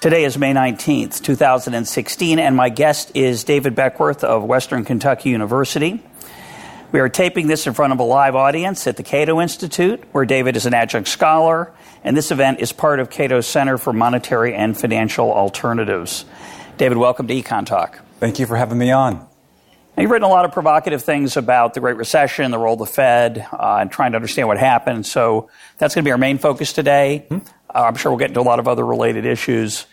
Today is May 19th, 2016, and my guest is David Beckworth of Western Kentucky University. We are taping this in front of a live audience at the Cato Institute, where David is an adjunct scholar, and this event is part of Cato's Center for Monetary and Financial Alternatives. David, welcome to Econ Talk. Thank you for having me on. Now, you've written a lot of provocative things about the Great Recession, the role of the Fed, uh, and trying to understand what happened. So that's going to be our main focus today. Mm-hmm. Uh, I'm sure we'll get into a lot of other related issues.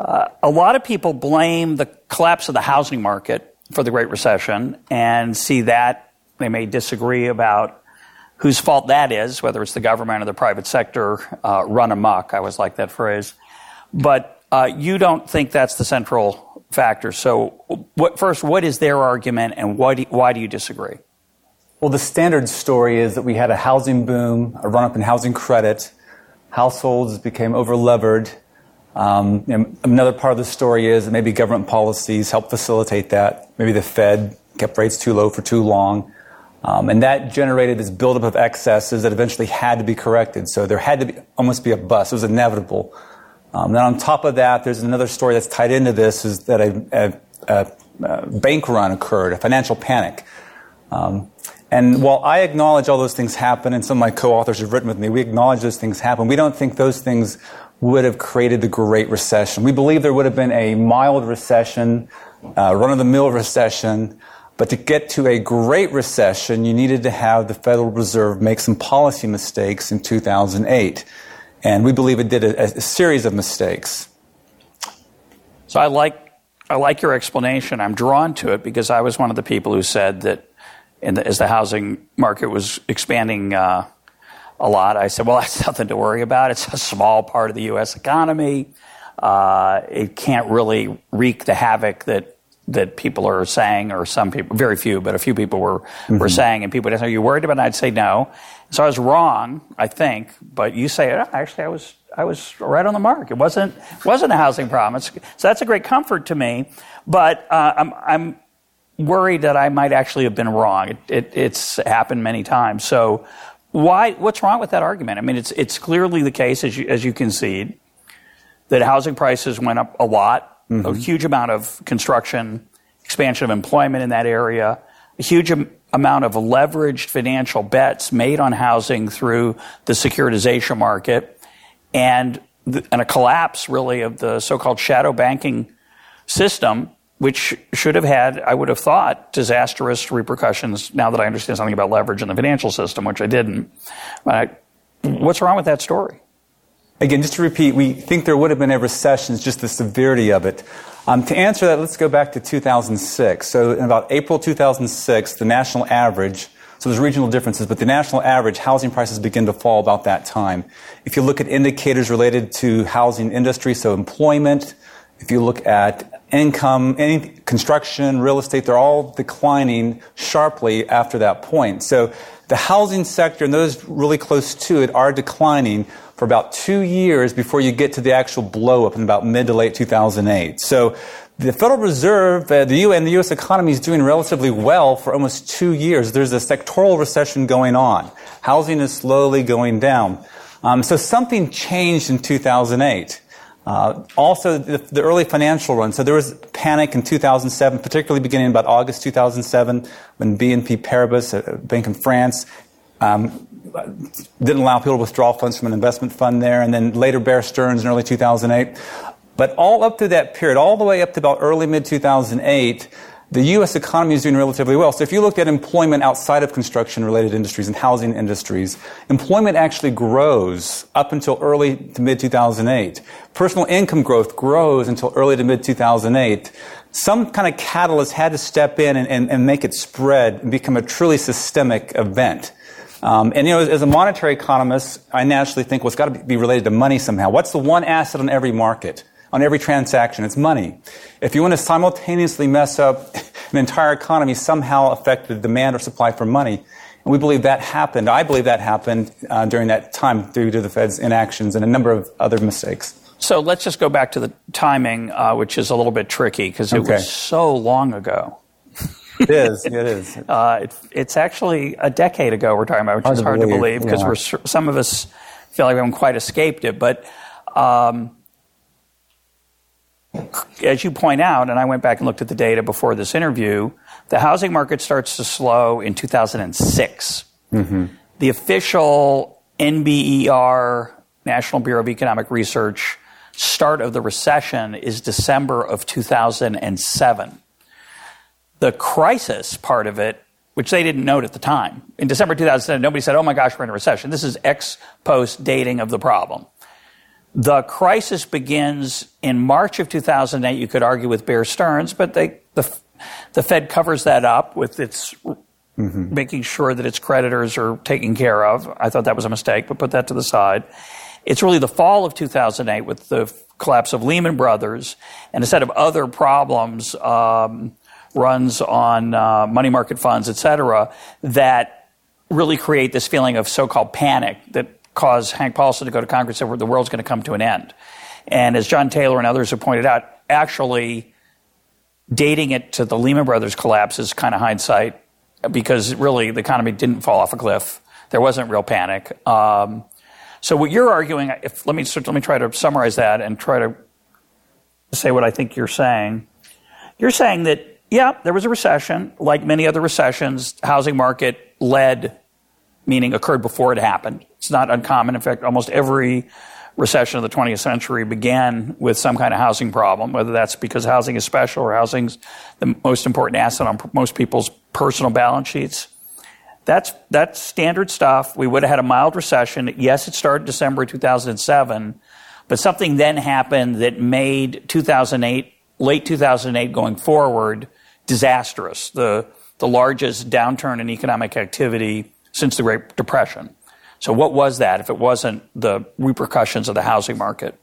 Uh, a lot of people blame the collapse of the housing market for the Great Recession and see that they may disagree about whose fault that is, whether it's the government or the private sector uh, run amok. I always like that phrase. But uh, you don't think that's the central factor. So, what, first, what is their argument and why do, why do you disagree? Well, the standard story is that we had a housing boom, a run up in housing credit, households became overlevered, um, another part of the story is maybe government policies help facilitate that. Maybe the Fed kept rates too low for too long. Um, and that generated this buildup of excesses that eventually had to be corrected. So there had to be, almost be a bust. It was inevitable. Um, then on top of that, there's another story that's tied into this is that a, a, a, a bank run occurred, a financial panic. Um, and while I acknowledge all those things happen, and some of my co-authors have written with me, we acknowledge those things happen. We don't think those things would have created the Great Recession. We believe there would have been a mild recession, uh, run of the mill recession, but to get to a Great Recession, you needed to have the Federal Reserve make some policy mistakes in 2008. And we believe it did a, a series of mistakes. So I like, I like your explanation. I'm drawn to it because I was one of the people who said that the, as the housing market was expanding uh, a lot. I said, well, that's nothing to worry about. It's a small part of the U.S. economy. Uh, it can't really wreak the havoc that that people are saying, or some people, very few, but a few people were mm-hmm. were saying, and people would say, "Are you worried about?" it? I'd say no. So I was wrong, I think, but you say, oh, actually, I was I was right on the mark. It wasn't wasn't a housing problem. It's, so that's a great comfort to me. But uh, I'm I'm worried that I might actually have been wrong. It, it, it's happened many times. So why? What's wrong with that argument? I mean, it's it's clearly the case, as you as you concede, that housing prices went up a lot, mm-hmm. a huge amount of construction, expansion of employment in that area, a huge am- amount of leveraged financial bets made on housing through the securitization market, and the, and a collapse really of the so-called shadow banking system which should have had, I would have thought, disastrous repercussions now that I understand something about leverage in the financial system, which I didn't. what's wrong with that story? Again, just to repeat, we think there would have been a recession, it's just the severity of it. Um, to answer that, let's go back to 2006. So, in about April 2006, the national average, so there's regional differences, but the national average, housing prices begin to fall about that time. If you look at indicators related to housing industry, so employment, if you look at income, any construction, real estate, they're all declining sharply after that point. So the housing sector and those really close to it are declining for about two years before you get to the actual blow up in about mid to late 2008. So the Federal Reserve, uh, the U and the U.S. economy is doing relatively well for almost two years. There's a sectoral recession going on. Housing is slowly going down. Um, so something changed in 2008. Uh, also, the, the, early financial run. So there was panic in 2007, particularly beginning about August 2007, when BNP Paribas, a bank in France, um, didn't allow people to withdraw funds from an investment fund there, and then later Bear Stearns in early 2008. But all up through that period, all the way up to about early mid 2008, the U.S. economy is doing relatively well. So if you looked at employment outside of construction related industries and housing industries, employment actually grows up until early to mid 2008. Personal income growth grows until early to mid 2008. Some kind of catalyst had to step in and, and, and make it spread and become a truly systemic event. Um, and you know, as, as, a monetary economist, I naturally think, well, it's got to be related to money somehow. What's the one asset on every market? On every transaction. It's money. If you want to simultaneously mess up an entire economy, somehow affect the demand or supply for money. And we believe that happened. I believe that happened uh, during that time due to the Fed's inactions and a number of other mistakes. So let's just go back to the timing, uh, which is a little bit tricky because it Okay. was so long ago. It is. It is. Uh, it, it's actually a decade ago we're talking about, which Hard is to hard believe, to believe because yeah. some of us feel like we haven't quite escaped it. But um, as you point out, and I went back and looked at the data before this interview, the housing market starts to slow in 2006. Mm-hmm. The official NBER, National Bureau of Economic Research, start of the recession is December of 2007 the crisis part of it, which they didn't note at the time. In December 2007, nobody said, oh my gosh, we're in a recession. This is ex post dating of the problem. The crisis begins in March of 2008. You could argue with Bear Stearns, but they, the, the Fed covers that up with its making sure that its creditors are taken care of. I thought that was a mistake, but put that to the side. It's really the fall of 2008 with the collapse of Lehman Brothers and a set of other problems, um, runs on uh, money market funds, et cetera, that really create this feeling of so-called panic that caused Hank Paulson to go to Congress and said the world's going to come to an end. And as John Taylor and others have pointed out, actually dating it to the Lehman Brothers collapse is kind of hindsight because really the economy didn't fall off a cliff. There wasn't real panic. Um, so what you're arguing, if let me let me try to summarize that and try to say what I think you're saying. You're saying that yeah, there was a recession, like many other recessions. Housing market led, meaning occurred before it happened. It's not uncommon. In fact, almost every recession of the 20th century began with some kind of housing problem, whether that's because housing is special or housing's the most important asset on most people's personal balance sheets. That's that's standard stuff. We would have had a mild recession. Yes, it started December 2007, but something then happened that made 2008, late 2008 going forward, disastrous. The the largest downturn in economic activity since the Great Depression. So what was that if it wasn't the repercussions of the housing market?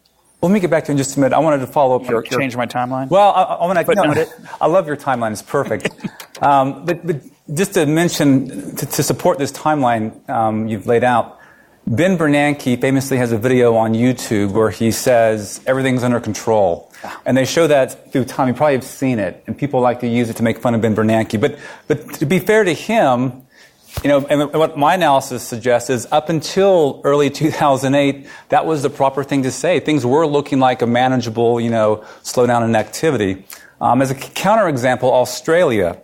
Let me get back to you in just a minute. I wanted to follow up. You're on your- my timeline? Well, I, I want to. It. I love your timeline. It's perfect. um, but, but just to mention, to, to support this timeline um, you've laid out, Ben Bernanke famously has a video on YouTube where he says everything's under control, and they show that through time. You probably have seen it, and people like to use it to make fun of Ben Bernanke. But but to be fair to him, you know, and what my analysis suggests is up until early 2008, that was the proper thing to say. Things were looking like a manageable, you know, slowdown in activity. Um, as a counterexample, Australia,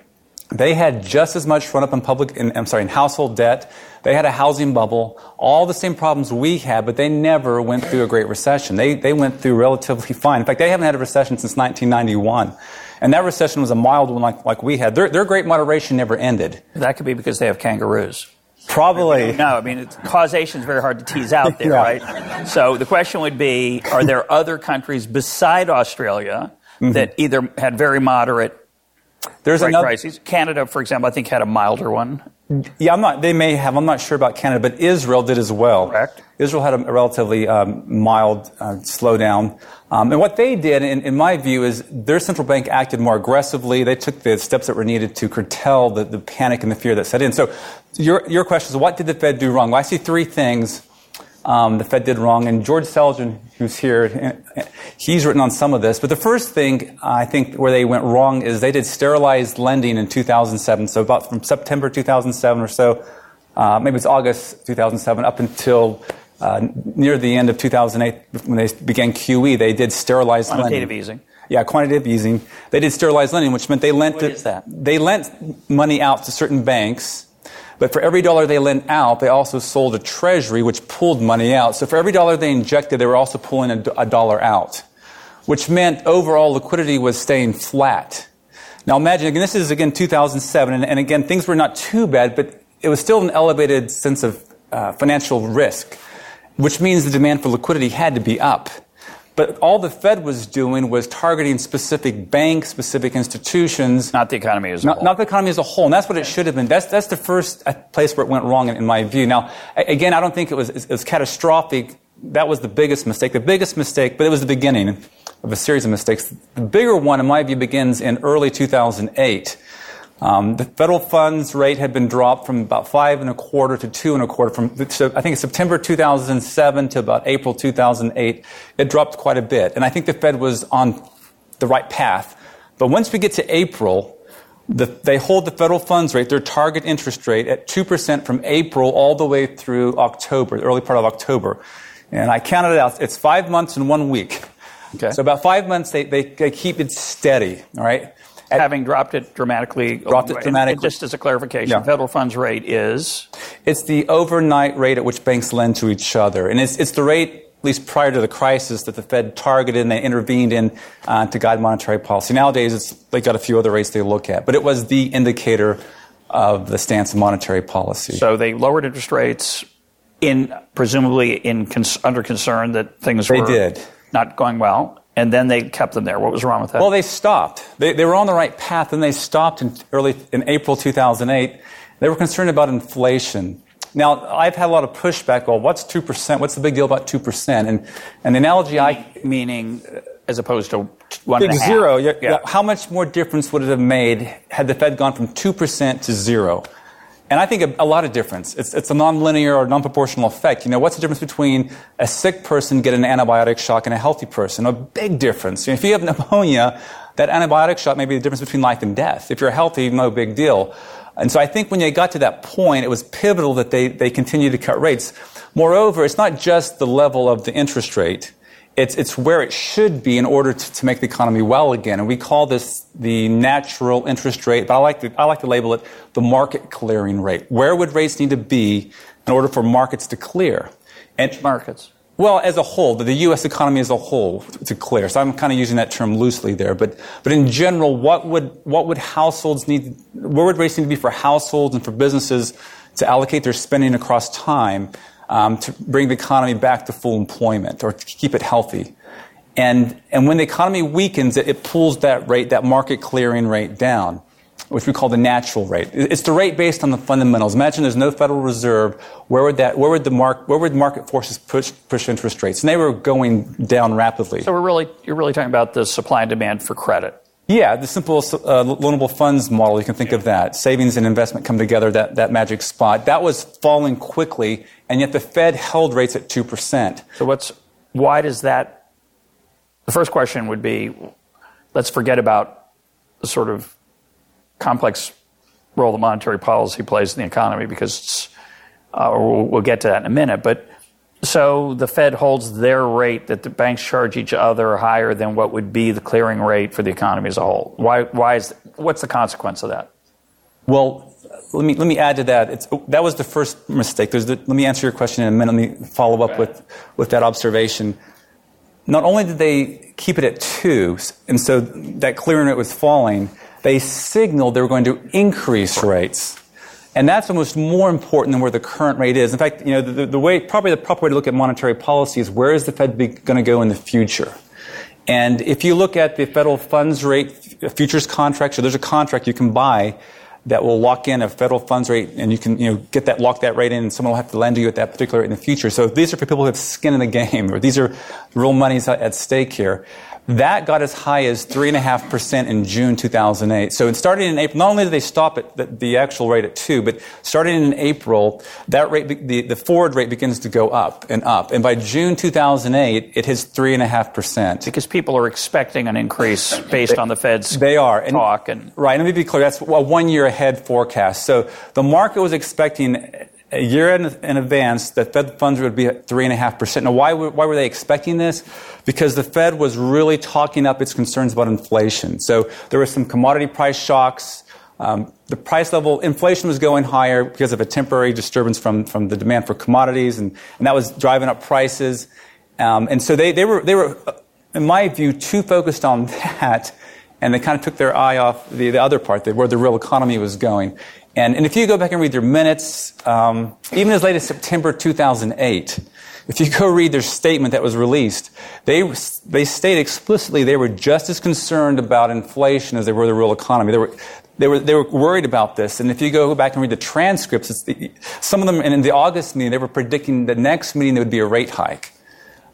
they had just as much run up in public, in, I'm sorry, in household debt. They had a housing bubble, all the same problems we had, but they never went through a great recession. They, they went through relatively fine. In fact, they haven't had a recession since 1991. And that recession was a mild one like, like we had. Their, their great moderation never ended. that could be because they have kangaroos. Probably. No, I mean, causation is very hard to tease out there, Yeah. right? So the question would be Are there other countries beside Australia that either had very moderate There's another. crises? Canada, for example, I think had a milder one. Yeah, I'm not. They may have. I'm not sure about Canada, but Israel did as well. Correct. Israel had a relatively um, mild uh, slowdown, um, and what they did, in, in my view, is their central bank acted more aggressively. They took the steps that were needed to curtail the, the panic and the fear that set in. So, your your question is, what did the Fed do wrong? Well, I see three things um, the Fed did wrong. And George Selgin, who's here, he's written on some of this. But the first thing I think where they went wrong is they did sterilized lending in 2007. So about from September 2007 or so, uh, maybe it's August 2007, up until uh, near the end of 2008 when they began QE, they did sterilized Quantitative lending. easing. Yeah, quantitative easing. They did sterilized lending, which meant they lent What is that? they lent money out to certain banks, but for every dollar they lent out, they also sold a treasury, which pulled money out. So for every dollar they injected, they were also pulling a, a dollar out, which meant overall liquidity was staying flat. Now imagine again, this is again 2007, and, and again things were not too bad, but it was still an elevated sense of uh, financial risk, which means the demand for liquidity had to be up. But all the Fed was doing was targeting specific banks, specific institutions, Not the economy as a not, whole. not the economy as a whole. And that's what it should have been. That's, that's the first uh, place where it went wrong, in, in my view. Now, again, I don't think it was, it was catastrophic. That was the biggest mistake. The biggest mistake, but it was the beginning. of a series of mistakes. The bigger one, in my view, begins in early 2008. Um, the federal funds rate had been dropped from about five and a quarter to two and a quarter. From so I think September 2007 to about April 2008, it dropped quite a bit. And I think the Fed was on the right path. But once we get to April, the, they hold the federal funds rate, their target interest rate, at 2% from April all the way through October, the early part of October. And I counted it out. It's five months and one week. Okay. So about five months, they, they, they keep it steady, all right? At, Having dropped it dramatically. Dropped it dramatically. just as a clarification, yeah. federal funds rate is? It's the overnight rate at which banks lend to each other. And it's, it's the rate at least prior to the crisis, that the Fed targeted and they intervened in uh, to guide monetary policy. Nowadays, it's, they got a few other rates they look at, but it was the indicator of the stance of monetary policy. So they lowered interest rates in presumably in cons- under concern that things they were did. not going well. And then they kept them there. What was wrong with that? Well, they stopped. They, they were on the right path, and they stopped in early in April 2008. They were concerned about inflation. Now, I've had a lot of pushback. Well, what's 2%? What's the big deal about 2%? And, an the analogy I. Meaning, uh, as opposed to one half. Zero. Yeah. How much more difference would it have made had the Fed gone from 2% to zero? And I think a, a, lot of difference. It's, it's a nonlinear or non-proportional effect. You know, what's the difference between a sick person getting an antibiotic shock and a healthy person? A big difference. You know, if you have pneumonia, that antibiotic shot may be the difference between life and death. If you're healthy, no big deal. And so I think when they got to that point, it was pivotal that they, they continued to cut rates. Moreover, it's not just the level of the interest rate. It's, it's where it should be in order to, to make the economy well again. And we call this the natural interest rate, but I like to, I like to label it the market clearing rate. Where would rates need to be in order for markets to clear? And markets. Well, as a whole, the U.S. economy as a whole to clear. So I'm kind of using that term loosely there. But, but in general, what would, what would households need, where would rates need to be for households and for businesses to allocate their spending across time um, to bring the economy back to full employment or to keep it healthy? And, and when the economy weakens, it, it pulls that rate, that market clearing rate down which we call the natural rate. It's the rate based on the fundamentals. Imagine there's no Federal Reserve. Where would that? Where would the mark? Where would market forces push push interest rates? And they were going down rapidly. So we're really you're really talking about the supply and demand for credit. Yeah, the simple uh, loanable funds model. You can think yeah. of that. Savings and investment come together. That that magic spot. That was falling quickly, and yet the Fed held rates at two percent. So what's why does that? The first question would be, let's forget about the sort of complex role that monetary policy plays in the economy because uh, we'll, we'll, get to that in a minute. But so the Fed holds their rate that the banks charge each other higher than what would be the clearing rate for the economy as a whole. Why? Why is? What's the consequence of that? Well, let me let me add to that. It's, that was the first mistake. The, let me answer your question in a minute. Let me follow up with with that observation. Not only did they keep it at two, and so that clearing rate was falling, they signaled they were going to increase rates. And that's almost more important than where the current rate is. In fact, you know, the, the way, probably the proper way to look at monetary policy is where is the Fed going to go in the future? And if you look at the federal funds rate futures contract, so there's a contract you can buy that will lock in a federal funds rate and you can, you know, get that, lock that rate in and someone will have to lend to you at that particular rate in the future. So these are for people who have skin in the game or these are real monies at stake here. That got as high as 3.5% in June 2008. So starting in April, not only did they stop at the, the, actual rate at 2, but starting in April, that rate, the, the forward rate begins to go up and up. And by June 2008, it hits 3.5%. Because people are expecting an increase based they, on the Fed's they are. And, talk. And, right, let me be clear. That's a one year ahead forecast. So the market was expecting a year in, in, advance that Fed funds would be at 3.5%. Now, why, why were they expecting this? Because the Fed was really talking up its concerns about inflation. So there were some commodity price shocks. Um, the price level, inflation was going higher because of a temporary disturbance from, from the demand for commodities, and, and that was driving up prices. Um, and so they, they, were, they were, in my view, too focused on that, and they kind of took their eye off the, the other part, where the real economy was going. And, and if you go back and read their minutes, um, even as late as September 2008, if you go read their statement that was released, they, they state explicitly they were just as concerned about inflation as they were the real economy. They were, they were, they were worried about this. And if you go back and read the transcripts, the, some of them, in the August meeting, they were predicting the next meeting there would be a rate hike.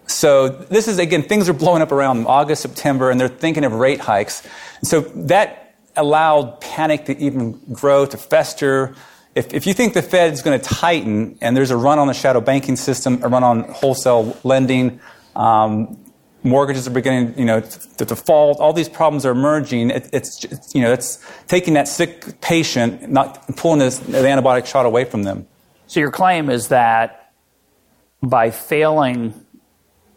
So this is again, things are blowing up around August, September, and they're thinking of rate hikes. So that allowed panic to even grow, to fester. If, if you think the Fed is going to tighten and there's a run on the shadow banking system, a run on wholesale lending, um, mortgages are beginning, you know, to default. All these problems are emerging. It, it's, you know, it's taking that sick patient, not pulling this, the antibiotic shot away from them. So your claim is that by failing,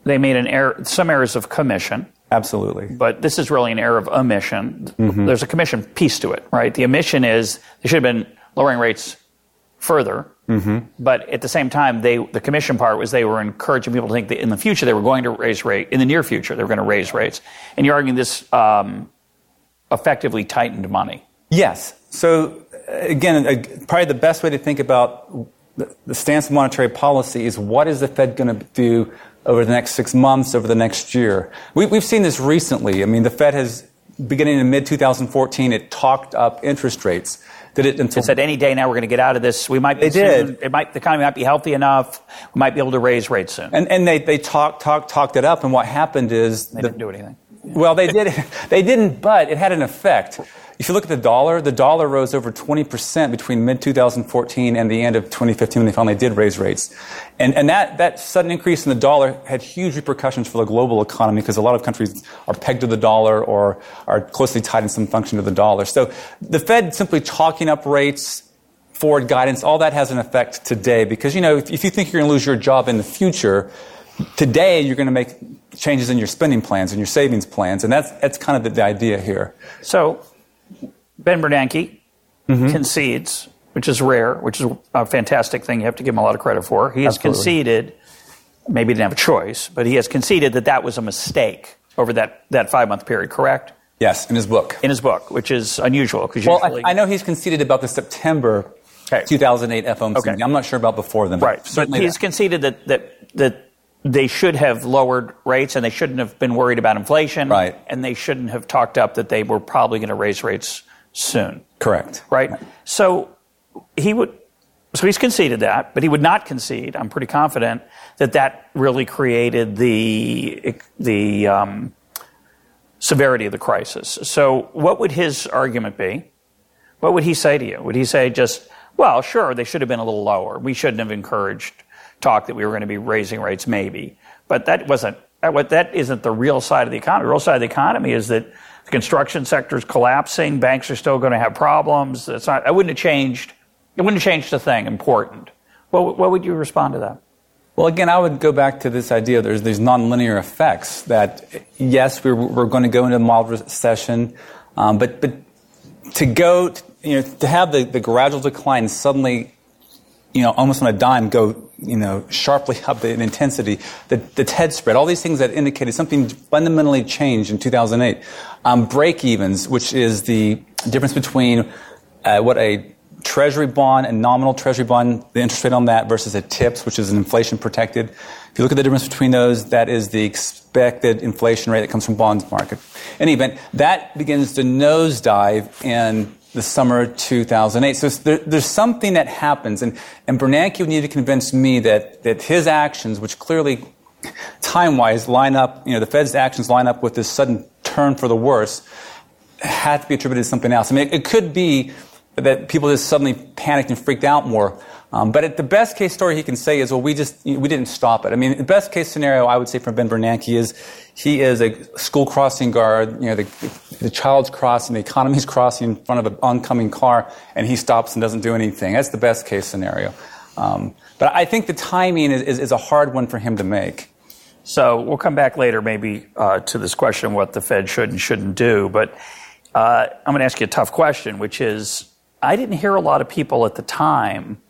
they made an error, some errors of commission. Absolutely. But this is really an error of omission. Mm-hmm. There's a commission piece to it, right? The omission is they should have been lowering rates further. Mm-hmm. But at the same time, they the commission part was they were encouraging people to think that in the future they were going to raise rate in the near future they were going to raise rates, and you're arguing this um, effectively tightened money. Yes. So again, probably the best way to think about the stance of monetary policy is what is the Fed going to do over the next six months, over the next year. We, have seen this recently. I mean, the Fed has, beginning in mid 2014, it talked up interest rates. Did it until it said any day now we're going to get out of this. We might. Be they soon, did. It might the economy might be healthy enough. We might be able to raise rates soon. And, and they they talked talked talked it up. And what happened is they the, didn't do anything. Well, they did. They didn't, but it had an effect. If you look at the dollar, the dollar rose over 20% between mid 2014 and the end of 2015 when they finally did raise rates. And, and that, that sudden increase in the dollar had huge repercussions for the global economy because a lot of countries are pegged to the dollar or are closely tied in some function to the dollar. So the Fed simply talking up rates, forward guidance, all that has an effect today because, you know, if, if you think you're going to lose your job in the future, today you're going to make changes in your spending plans and your savings plans. And that's, that's kind of the, the idea here. So Ben Bernanke mm-hmm. concedes, which is rare, which is a fantastic thing. You have to give him a lot of credit for. He has Absolutely. conceded, maybe he didn't have a choice, but he has conceded that that was a mistake over that, that five month period, correct? Yes, in his book. In his book, which is unusual. because Well, usually... I, I, know he's conceded about the September okay. 2008 FOMC. Okay. I'm not sure about before then. Right. But, but he's that. conceded that, that, that they should have lowered rates and they shouldn't have been worried about inflation. Right. And they shouldn't have talked up that they were probably going to raise rates soon. Correct. Right? right? So he would so he's conceded that, but he would not concede. I'm pretty confident that that really created the the um, severity of the crisis. So, what would his argument be? What would he say to you? Would he say just, well, sure, they should have been a little lower. We shouldn't have encouraged talk that we were going to be raising rates, maybe, but that wasn't that. That isn't the real side of the economy. The real side of the economy is that the construction sector is collapsing. Banks are still going to have problems. It's not, I wouldn't have changed. It wouldn't have changed a thing important. What, what would you respond to that? Well, again, I would go back to this idea there's these nonlinear effects that, yes, we're, we're going to go into a mild recession, um, but, but to go, you know, to have the, the gradual decline suddenly you know, almost on a dime go, you know, sharply up in intensity. The, the TED spread, all these things that indicated something fundamentally changed in 2008. Um, break evens, which is the difference between uh, what a treasury bond and nominal treasury bond, the interest rate on that versus a TIPS, which is an inflation protected. If you look at the difference between those, that is the expected inflation rate that comes from bonds market. In any event, that begins to nosedive in the summer 2008. So there, there's something that happens, and, and Bernanke needed to convince me that, that his actions, which clearly time-wise line up, you know, the Fed's actions line up with this sudden turn for the worse, had to be attributed to something else. I mean, it, it could be that people just suddenly panicked and freaked out more. Um, but the best case story he can say is, well, we just we didn't stop it. I mean, the best case scenario I would say for Ben Bernanke is he is a school crossing guard. You know, the, the child's crossing, the economy's crossing in front of an oncoming car, and he stops and doesn't do anything. That's the best case scenario. Um, but I think the timing is, is, is, a hard one for him to make. So we'll come back later, maybe, uh, to this question what the Fed should and shouldn't do. But uh, I'm going to ask you a tough question, which is I didn't hear a lot of people at the time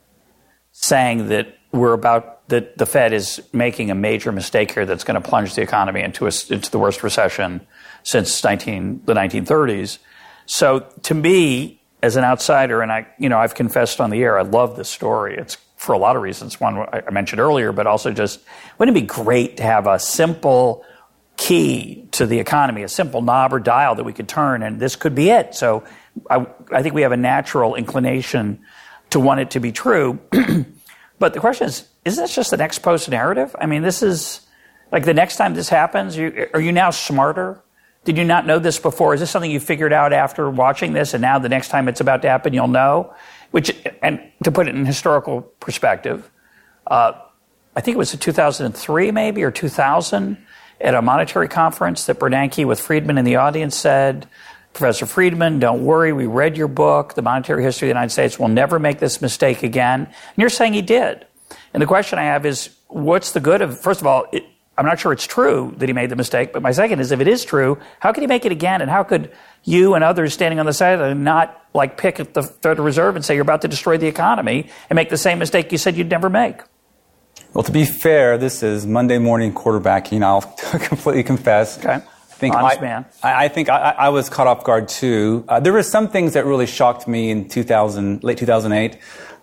saying that we're about that the Fed is making a major mistake here that's going to plunge the economy into a, into the worst recession since 19, the 1930s. So to me, as an outsider, and I, you know, I've confessed on the air, I love this story. It's for a lot of reasons. One I mentioned earlier, but also just wouldn't it be great to have a simple key to the economy, a simple knob or dial that we could turn, and this could be it. So I, I think we have a natural inclination to want it to be true. but the question is, isn't this just an ex post narrative? I mean, this is Like the next time this happens, you, are you now smarter? Did you not know this before? Is this something you figured out after watching this, and now the next time it's about to happen, you'll know? Which, and to put it in historical perspective, uh, I think it was 2003 maybe or 2000 at a monetary conference that Bernanke with Friedman in the audience said, Professor Friedman, don't worry, we read your book, The Monetary History of the United States. We'll never make this mistake again. And you're saying he did. And the question I have is, what's the good of, first of all, it, I'm not sure it's true that he made the mistake, but my second is if it is true, how could he make it again? And how could you and others standing on the side of not like pick at the Federal Reserve and say you're about to destroy the economy and make the same mistake you said you'd never make? Well, to be fair, this is Monday morning quarterbacking. I'll completely confess. Okay. I think Honest I, man. I, I think I, I, was caught off guard too. Uh, there were some things that really shocked me in 2000, late 2008,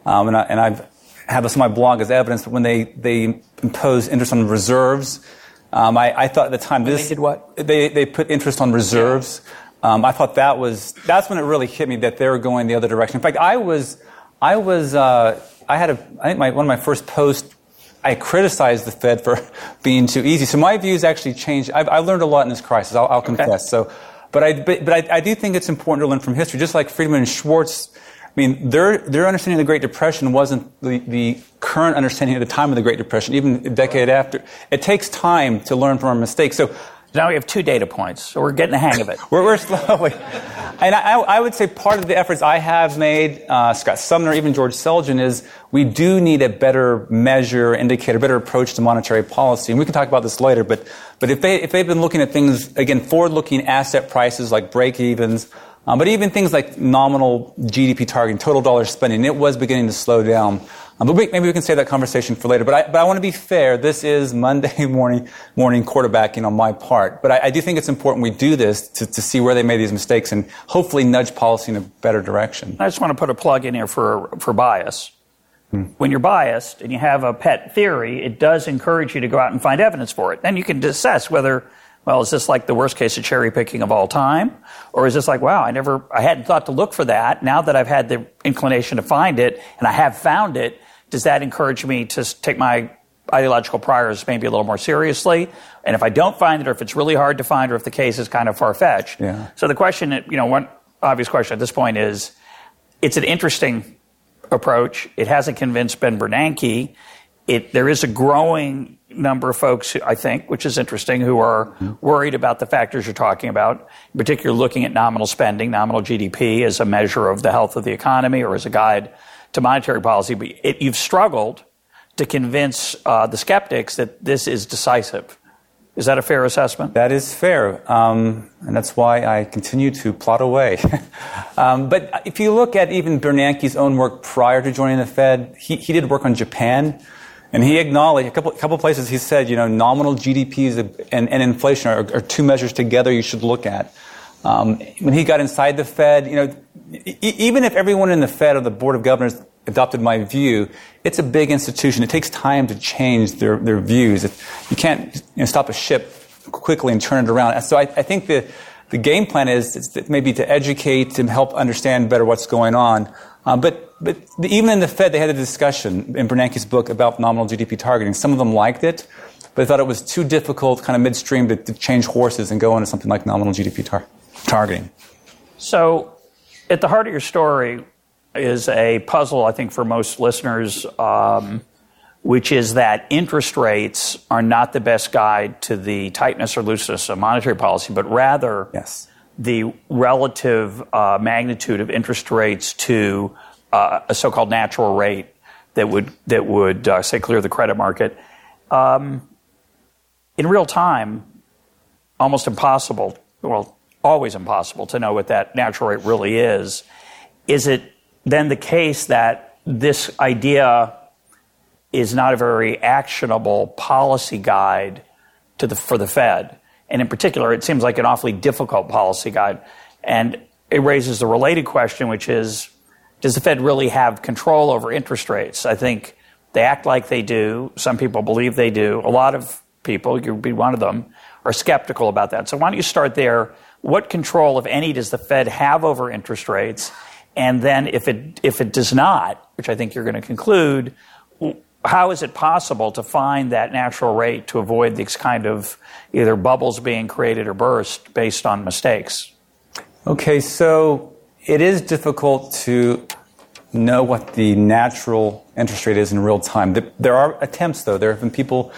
um, and, I, and I've had this on my blog as evidence. But when they they imposed interest on reserves, um, I, I, thought at the time this they did what they they put interest on reserves. Um, I thought that was that's when it really hit me that they were going the other direction. In fact, I was I was uh, I had a I think my, one of my first posts I criticized the Fed for being too easy. So my views actually changed. I've, I learned a lot in this crisis. I'll, I'll confess. Okay. So, but I but, but I, I, do think it's important to learn from history. Just like Friedman and Schwartz, I mean, their their understanding of the Great Depression wasn't the, the current understanding at the time of the Great Depression. Even a decade after, it takes time to learn from our mistakes. So now we have two data points, so we're getting the hang of it. we're, we're slowly. And I, I, would say part of the efforts I have made, uh, Scott Sumner, even George Selgin, is we do need a better measure, indicator, better approach to monetary policy. And we can talk about this later, but, but if, they, if they've been looking at things, again, forward-looking asset prices like break-evens, um, but even things like nominal GDP targeting, total dollar spending, it was beginning to slow down. Um, but maybe we can save that conversation for later. But I, but I want to be fair. This is Monday morning, morning quarterbacking on my part. But I, I do think it's important we do this to, to see where they made these mistakes and hopefully nudge policy in a better direction. I just want to put a plug in here for, for bias. Hmm. When you're biased and you have a pet theory, it does encourage you to go out and find evidence for it. Then you can assess whether well, is this like the worst case of cherry picking of all time? Or is this like, wow, I never, I hadn't thought to look for that. Now that I've had the inclination to find it and I have found it, does that encourage me to take my ideological priors maybe a little more seriously? And if I don't find it, or if it's really hard to find, or if the case is kind of far fetched. Yeah. So the question, you know, one obvious question at this point is, it's an interesting approach. It hasn't convinced Ben Bernanke. It, there is a growing number of folks, I think, which is interesting, who are mm-hmm. worried about the factors you're talking about, in particular looking at nominal spending, nominal GDP as a measure of the health of the economy or as a guide to monetary policy, but it, you've struggled to convince uh, the skeptics that this is decisive. Is that a fair assessment? That is fair. Um, and that's why I continue to plot away. um, but if you look at even Bernanke's own work prior to joining the Fed, he, he did work on Japan. And he acknowledged a couple, couple places he said, you know, nominal GDPs and, and inflation are, are, two measures together you should look at. Um, when he got inside the Fed, you know, e- even if everyone in the Fed or the Board of Governors adopted my view, it's a big institution. It takes time to change their, their views. you can't you know, stop a ship quickly and turn it around. So I, I think the, the game plan is, maybe to educate and help understand better what's going on. Um, but, but even in the Fed, they had a discussion in Bernanke's book about nominal GDP targeting. Some of them liked it, but they thought it was too difficult, kind of midstream, to, to change horses and go into something like nominal GDP tar- targeting. So, at the heart of your story is a puzzle, I think, for most listeners, um, which is that interest rates are not the best guide to the tightness or looseness of monetary policy, but rather yes. the relative uh, magnitude of interest rates to uh, a so-called natural rate that would that would uh, say clear the credit market. Um, in real time, almost impossible. Well, always impossible to know what that natural rate really is. Is it then the case that this idea is not a very actionable policy guide to the, for the Fed? And in particular, it seems like an awfully difficult policy guide. And it raises the related question, which is does the Fed really have control over interest rates? I think they act like they do. Some people believe they do. A lot of people, you'd be one of them, are skeptical about that. So why don't you start there? What control, if any, does the Fed have over interest rates? And then if it, if it does not, which I think you're going to conclude, how is it possible to find that natural rate to avoid these kind of either bubbles being created or burst based on mistakes? Okay, so it is difficult to know what the natural interest rate is in real time. There are attempts, though. There have been people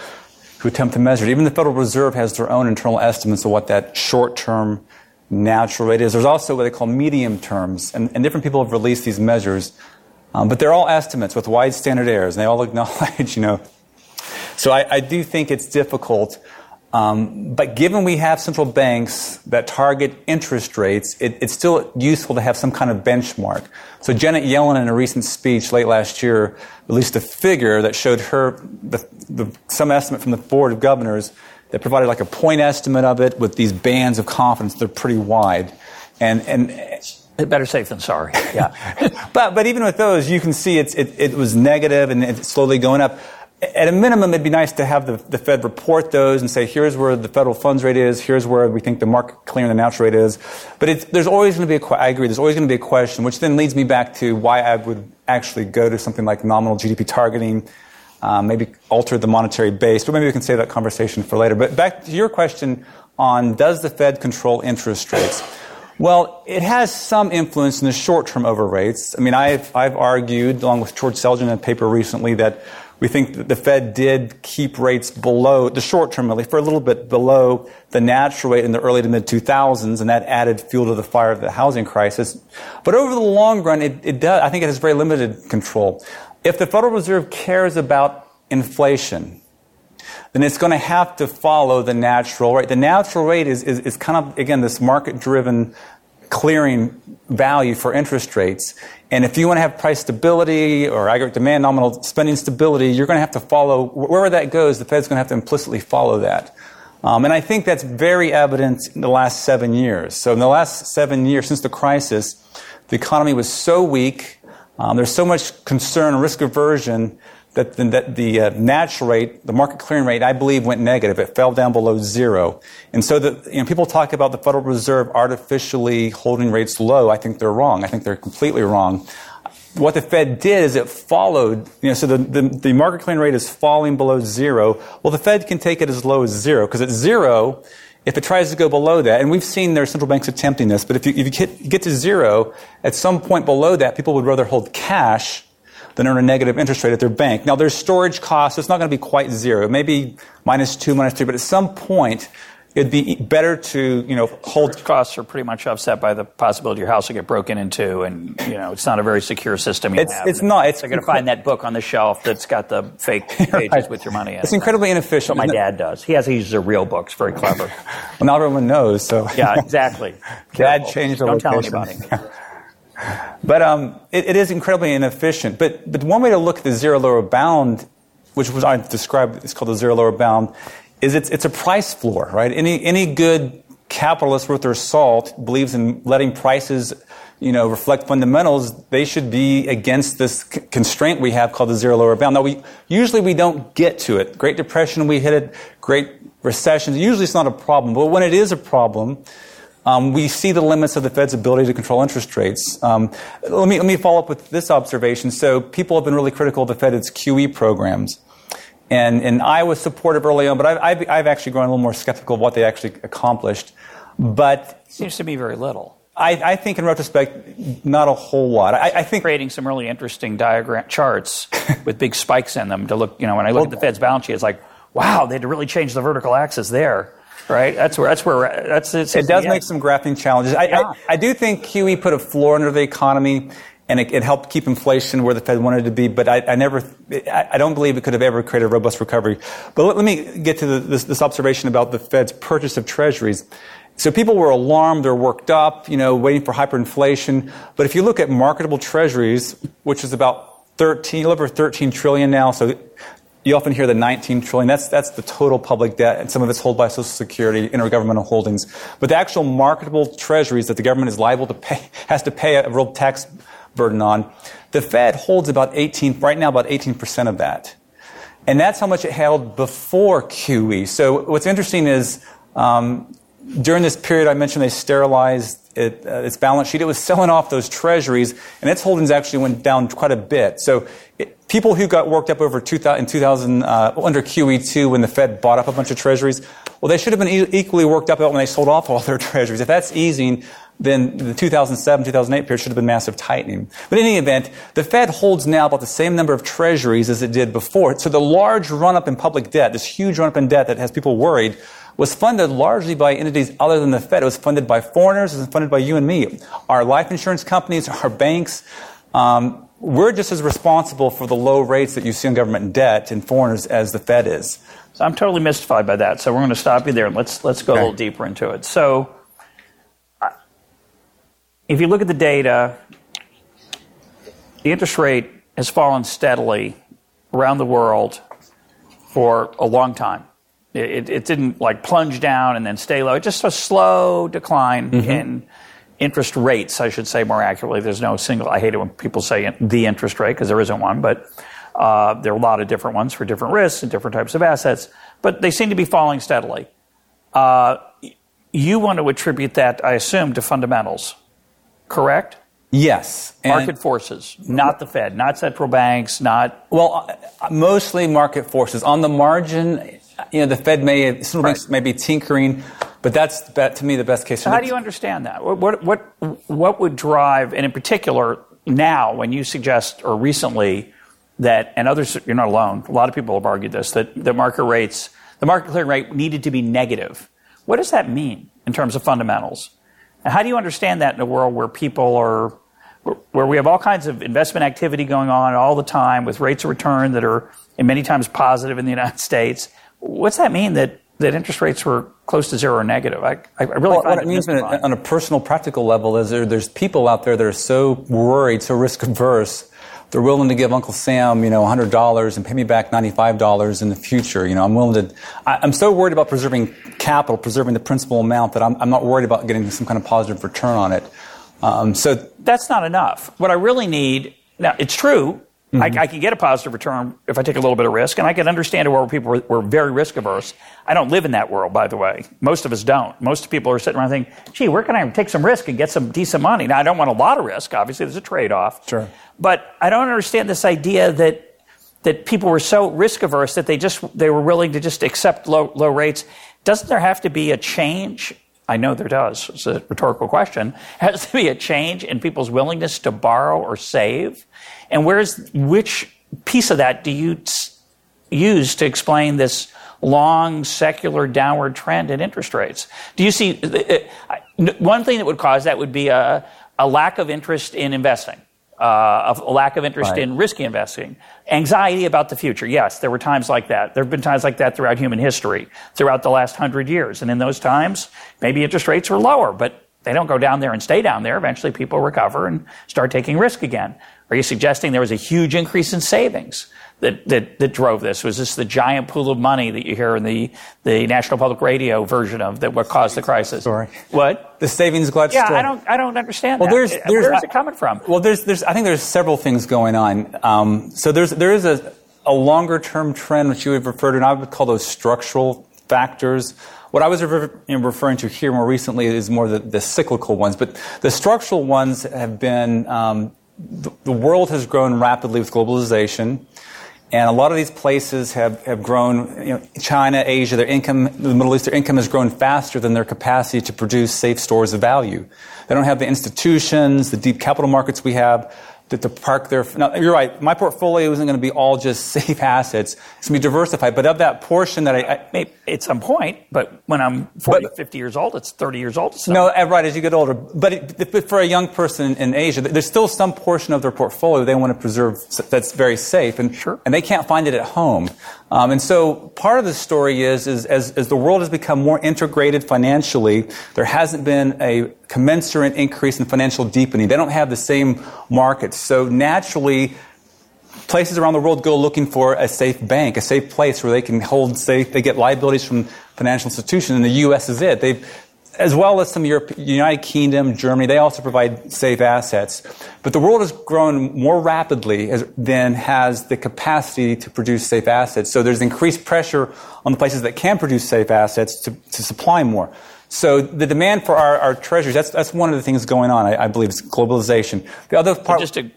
who attempt to measure it. Even the Federal Reserve has their own internal estimates of what that short term natural rate is. There's also what they call medium terms, and, and different people have released these measures. Um, but they're all estimates with wide standard errors, and they all acknowledge, you know. So I, I do think it's difficult. Um, but given we have central banks that target interest rates, it, it's still useful to have some kind of benchmark. So Janet Yellen, in a recent speech late last year, released a figure that showed her the, the, some estimate from the board of governors that provided like a point estimate of it with these bands of confidence. They're pretty wide, and and Better safe than sorry. Yeah. but but even with those, you can see it's, it, it was negative and it's slowly going up. At a minimum, it'd be nice to have the, the Fed report those and say, here's where the federal funds rate is, here's where we think the market clearing the natural rate is. But there's always going to be a, I agree, there's always going to be a question, which then leads me back to why I would actually go to something like nominal GDP targeting, um, maybe alter the monetary base, but maybe we can save that conversation for later. But back to your question on does the Fed control interest rates? Well, it has some influence in the short term over rates. I mean, I've, I've argued, along with George Selgin in a paper recently, that we think that the Fed did keep rates below, the short term really, for a little bit below the natural rate in the early to mid 2000s, and that added fuel to the fire of the housing crisis. But over the long run, it, it does, I think it has very limited control. If the Federal Reserve cares about inflation, then it's going to have to follow the natural rate. The natural rate is, is, is kind of, again, this market driven clearing value for interest rates. And if you want to have price stability or aggregate demand nominal spending stability, you're going to have to follow, wherever that goes, the Fed's going to have to implicitly follow that. Um, and I think that's very evident in the last seven years. So in the last seven years, since the crisis, the economy was so weak, um, there's so much concern, risk aversion that the, that the uh, natural rate, the market clearing rate, I believe went negative. It fell down below zero. And so the, you know, people talk about the Federal Reserve artificially holding rates low. I think they're wrong. I think they're completely wrong. What the Fed did is it followed, you know, so the, the, the market clearing rate is falling below zero. Well, the Fed can take it as low as zero because at zero, if it tries to go below that, and we've seen their central banks attempting this, but if you, if you get, get to zero, at some point below that, people would rather hold cash than earn a negative interest rate at their bank. Now, there's storage costs. It's not going to be quite zero. Maybe minus two, minus three, but at some point, it'd be better to, you know, hold. Costs are pretty much offset by the possibility your house will get broken into, and, you know, it's not a very secure system it's, have. It's not. It's They're going to find that book on the shelf that's got the fake pages right. with your money in it. It's incredibly inefficient. What my dad does. He has, he uses a real book. It's very clever. well, not everyone knows, so. Yeah, exactly. Dad changed the Don't location. tell anybody. But um, it, it is incredibly inefficient. But, but one way to look at the zero lower bound, which was I described, it's called the zero lower bound, is it's, it's a price floor, right? Any, any good capitalist worth their salt believes in letting prices you know, reflect fundamentals, they should be against this c- constraint we have called the zero lower bound. Now, we usually we don't get to it. Great Depression, we hit it. Great recessions, usually it's not a problem. But when it is a problem, um, we see the limits of the Fed's ability to control interest rates. Um, let, me, let me follow up with this observation. So people have been really critical of the Fed's QE programs. And, and I was supportive early on, but I've, I've, I've actually grown a little more skeptical of what they actually accomplished. But seems to be very little. I, I, think in retrospect, not a whole lot. I, I, think creating some really interesting diagram charts with big spikes in them to look. You know, when I look well, at the Fed's balance sheet, it's like, wow, they had to really change the vertical axis there right? That's where that's where that's it's, it does make some graphing challenges. I, yeah. I, I, do think QE put a floor under the economy. And it, it helped keep inflation where the Fed wanted it to be, but I, I never, I, don't believe it could have ever created a robust recovery. But let, let me get to the, this, this observation about the Fed's purchase of treasuries. So people were alarmed, they're worked up, you know, waiting for hyperinflation. But if you look at marketable treasuries, which is about 13, a little over 13 trillion now, so you often hear the 19 trillion. That's, that's the total public debt, and some of it's held by Social Security, intergovernmental holdings. But the actual marketable treasuries that the government is liable to pay, has to pay a real tax burden on, the Fed holds about 18, right now about 18% of that. And that's how much it held before QE. So what's interesting is, um, during this period I mentioned they sterilized it, uh, its balance sheet. It was selling off those treasuries, and its holdings actually went down quite a bit. So people who got worked up over 2000, in 2000 uh, under QE2 when the Fed bought up a bunch of treasuries, well, they should have been e- equally worked up when they sold off all their treasuries. If that's easing, then the 2007, 2008 period should have been massive tightening. But in any event, the Fed holds now about the same number of treasuries as it did before. So the large run up in public debt, this huge run up in debt that has people worried, was funded largely by entities other than the Fed. It was funded by foreigners, it was funded by you and me. Our life insurance companies, our banks, um, we're just as responsible for the low rates that you see on government debt and foreigners as the Fed is. So I'm totally mystified by that. So we're going to stop you there and let's let's go okay. a little deeper into it. So if you look at the data, the interest rate has fallen steadily around the world for a long time. It, it, didn't like plunge down and then stay low. It just a slow decline mm-hmm. in interest rates, I should say more accurately. There's no single, I hate it when people say the interest rate because there isn't one, but uh, there are a lot of different ones for different risks and different types of assets, but they seem to be falling steadily. Uh, you want to attribute that, I assume, to fundamentals, correct? Yes. Market forces, not the Fed, not central banks, not. Well, uh, mostly market forces. On the margin, you know, the Fed may, central right. banks may be tinkering, but that's, to me, the best case. So how do you understand that? What, what, what would drive, and in particular, now, when you suggest, or recently, that, and others, you're not alone, a lot of people have argued this, that the market rates, the market clearing rate needed to be negative. What does that mean in terms of fundamentals? And how do you understand that in a world where people are, where we have all kinds of investment activity going on all the time with rates of return that are in many times positive in the United States? What's that mean that, that interest rates were close to zero or negative? I, I really well, what it, means on a personal, practical level is there, there's people out there that are so worried, so risk averse they're willing to give Uncle Sam, you know, $100 and pay me back $95 in the future. You know, I'm willing to, I, am so worried about preserving capital, preserving the principal amount that I'm, I'm, not worried about getting some kind of positive return on it. Um, so that's not enough. What I really need, now it's true, Mm-hmm. I, I, can get a positive return if I take a little bit of risk, and I can understand a world where people were, were, very risk averse. I don't live in that world, by the way. Most of us don't. Most people are sitting around thinking, gee, where can I take some risk and get some decent money? Now, I don't want a lot of risk. Obviously, there's a trade off. Sure. But I don't understand this idea that that people were so risk averse that they just they were willing to just accept low low rates. Doesn't there have to be a change I know there does. It's a rhetorical question. Has to be a change in people's willingness to borrow or save? And where's, which piece of that do you use to explain this long secular downward trend in interest rates? Do you see, uh, uh, one thing that would cause that would be a, a lack of interest in investing uh, a lack of interest right. in risky investing, anxiety about the future. Yes, there were times like that. There have been times like that throughout human history, throughout the last hundred years. And in those times, maybe interest rates were lower, but they don't go down there and stay down there. Eventually, people recover and start taking risk again. Are you suggesting there was a huge increase in savings? that, that, that drove this? Was this the giant pool of money that you hear in the, the National Public Radio version of that what caused the crisis? Story. What? The savings glut yeah, story. I don't, I don't understand well, that. There's, there's, Where's it coming from? Well, there's, there's, I think there's several things going on. Um, so there's, there is a, a longer term trend which you have referred to, and I would call those structural factors. What I was referring to here more recently is more the, the cyclical ones, but the structural ones have been um, the, world has grown rapidly with globalization. And a lot of these places have, have grown, you know, China, Asia, their income, the Middle East, their income has grown faster than their capacity to produce safe stores of value. They don't have the institutions, the deep capital markets we have to, to park their. Now, you're right. My portfolio isn't going to be all just safe assets. It's going to be diversified. But of that portion that I, I maybe at some point, but when I'm 40, but, 50 years old, it's 30 years old. No, eh, right. As you get older, but, it, but for a young person in Asia, there's still some portion of their portfolio they want to preserve that's very safe, and sure. and they can't find it at home. Um, and so part of the story is, is as, as the world has become more integrated financially, there hasn't been a commensurate increase in financial deepening. They don't have the same markets. So naturally, places around the world go looking for a safe bank, a safe place where they can hold safe, they get liabilities from financial institutions, and the U.S. is it. They've, as well as some Europe, United Kingdom, Germany, they also provide safe assets. But the world has grown more rapidly as, than has the capacity to produce safe assets. So there's increased pressure on the places that can produce safe assets to, to supply more. So the demand for our, our treasuries, that's, that's one of the things going on, I, I believe, is globalization. The other part... just to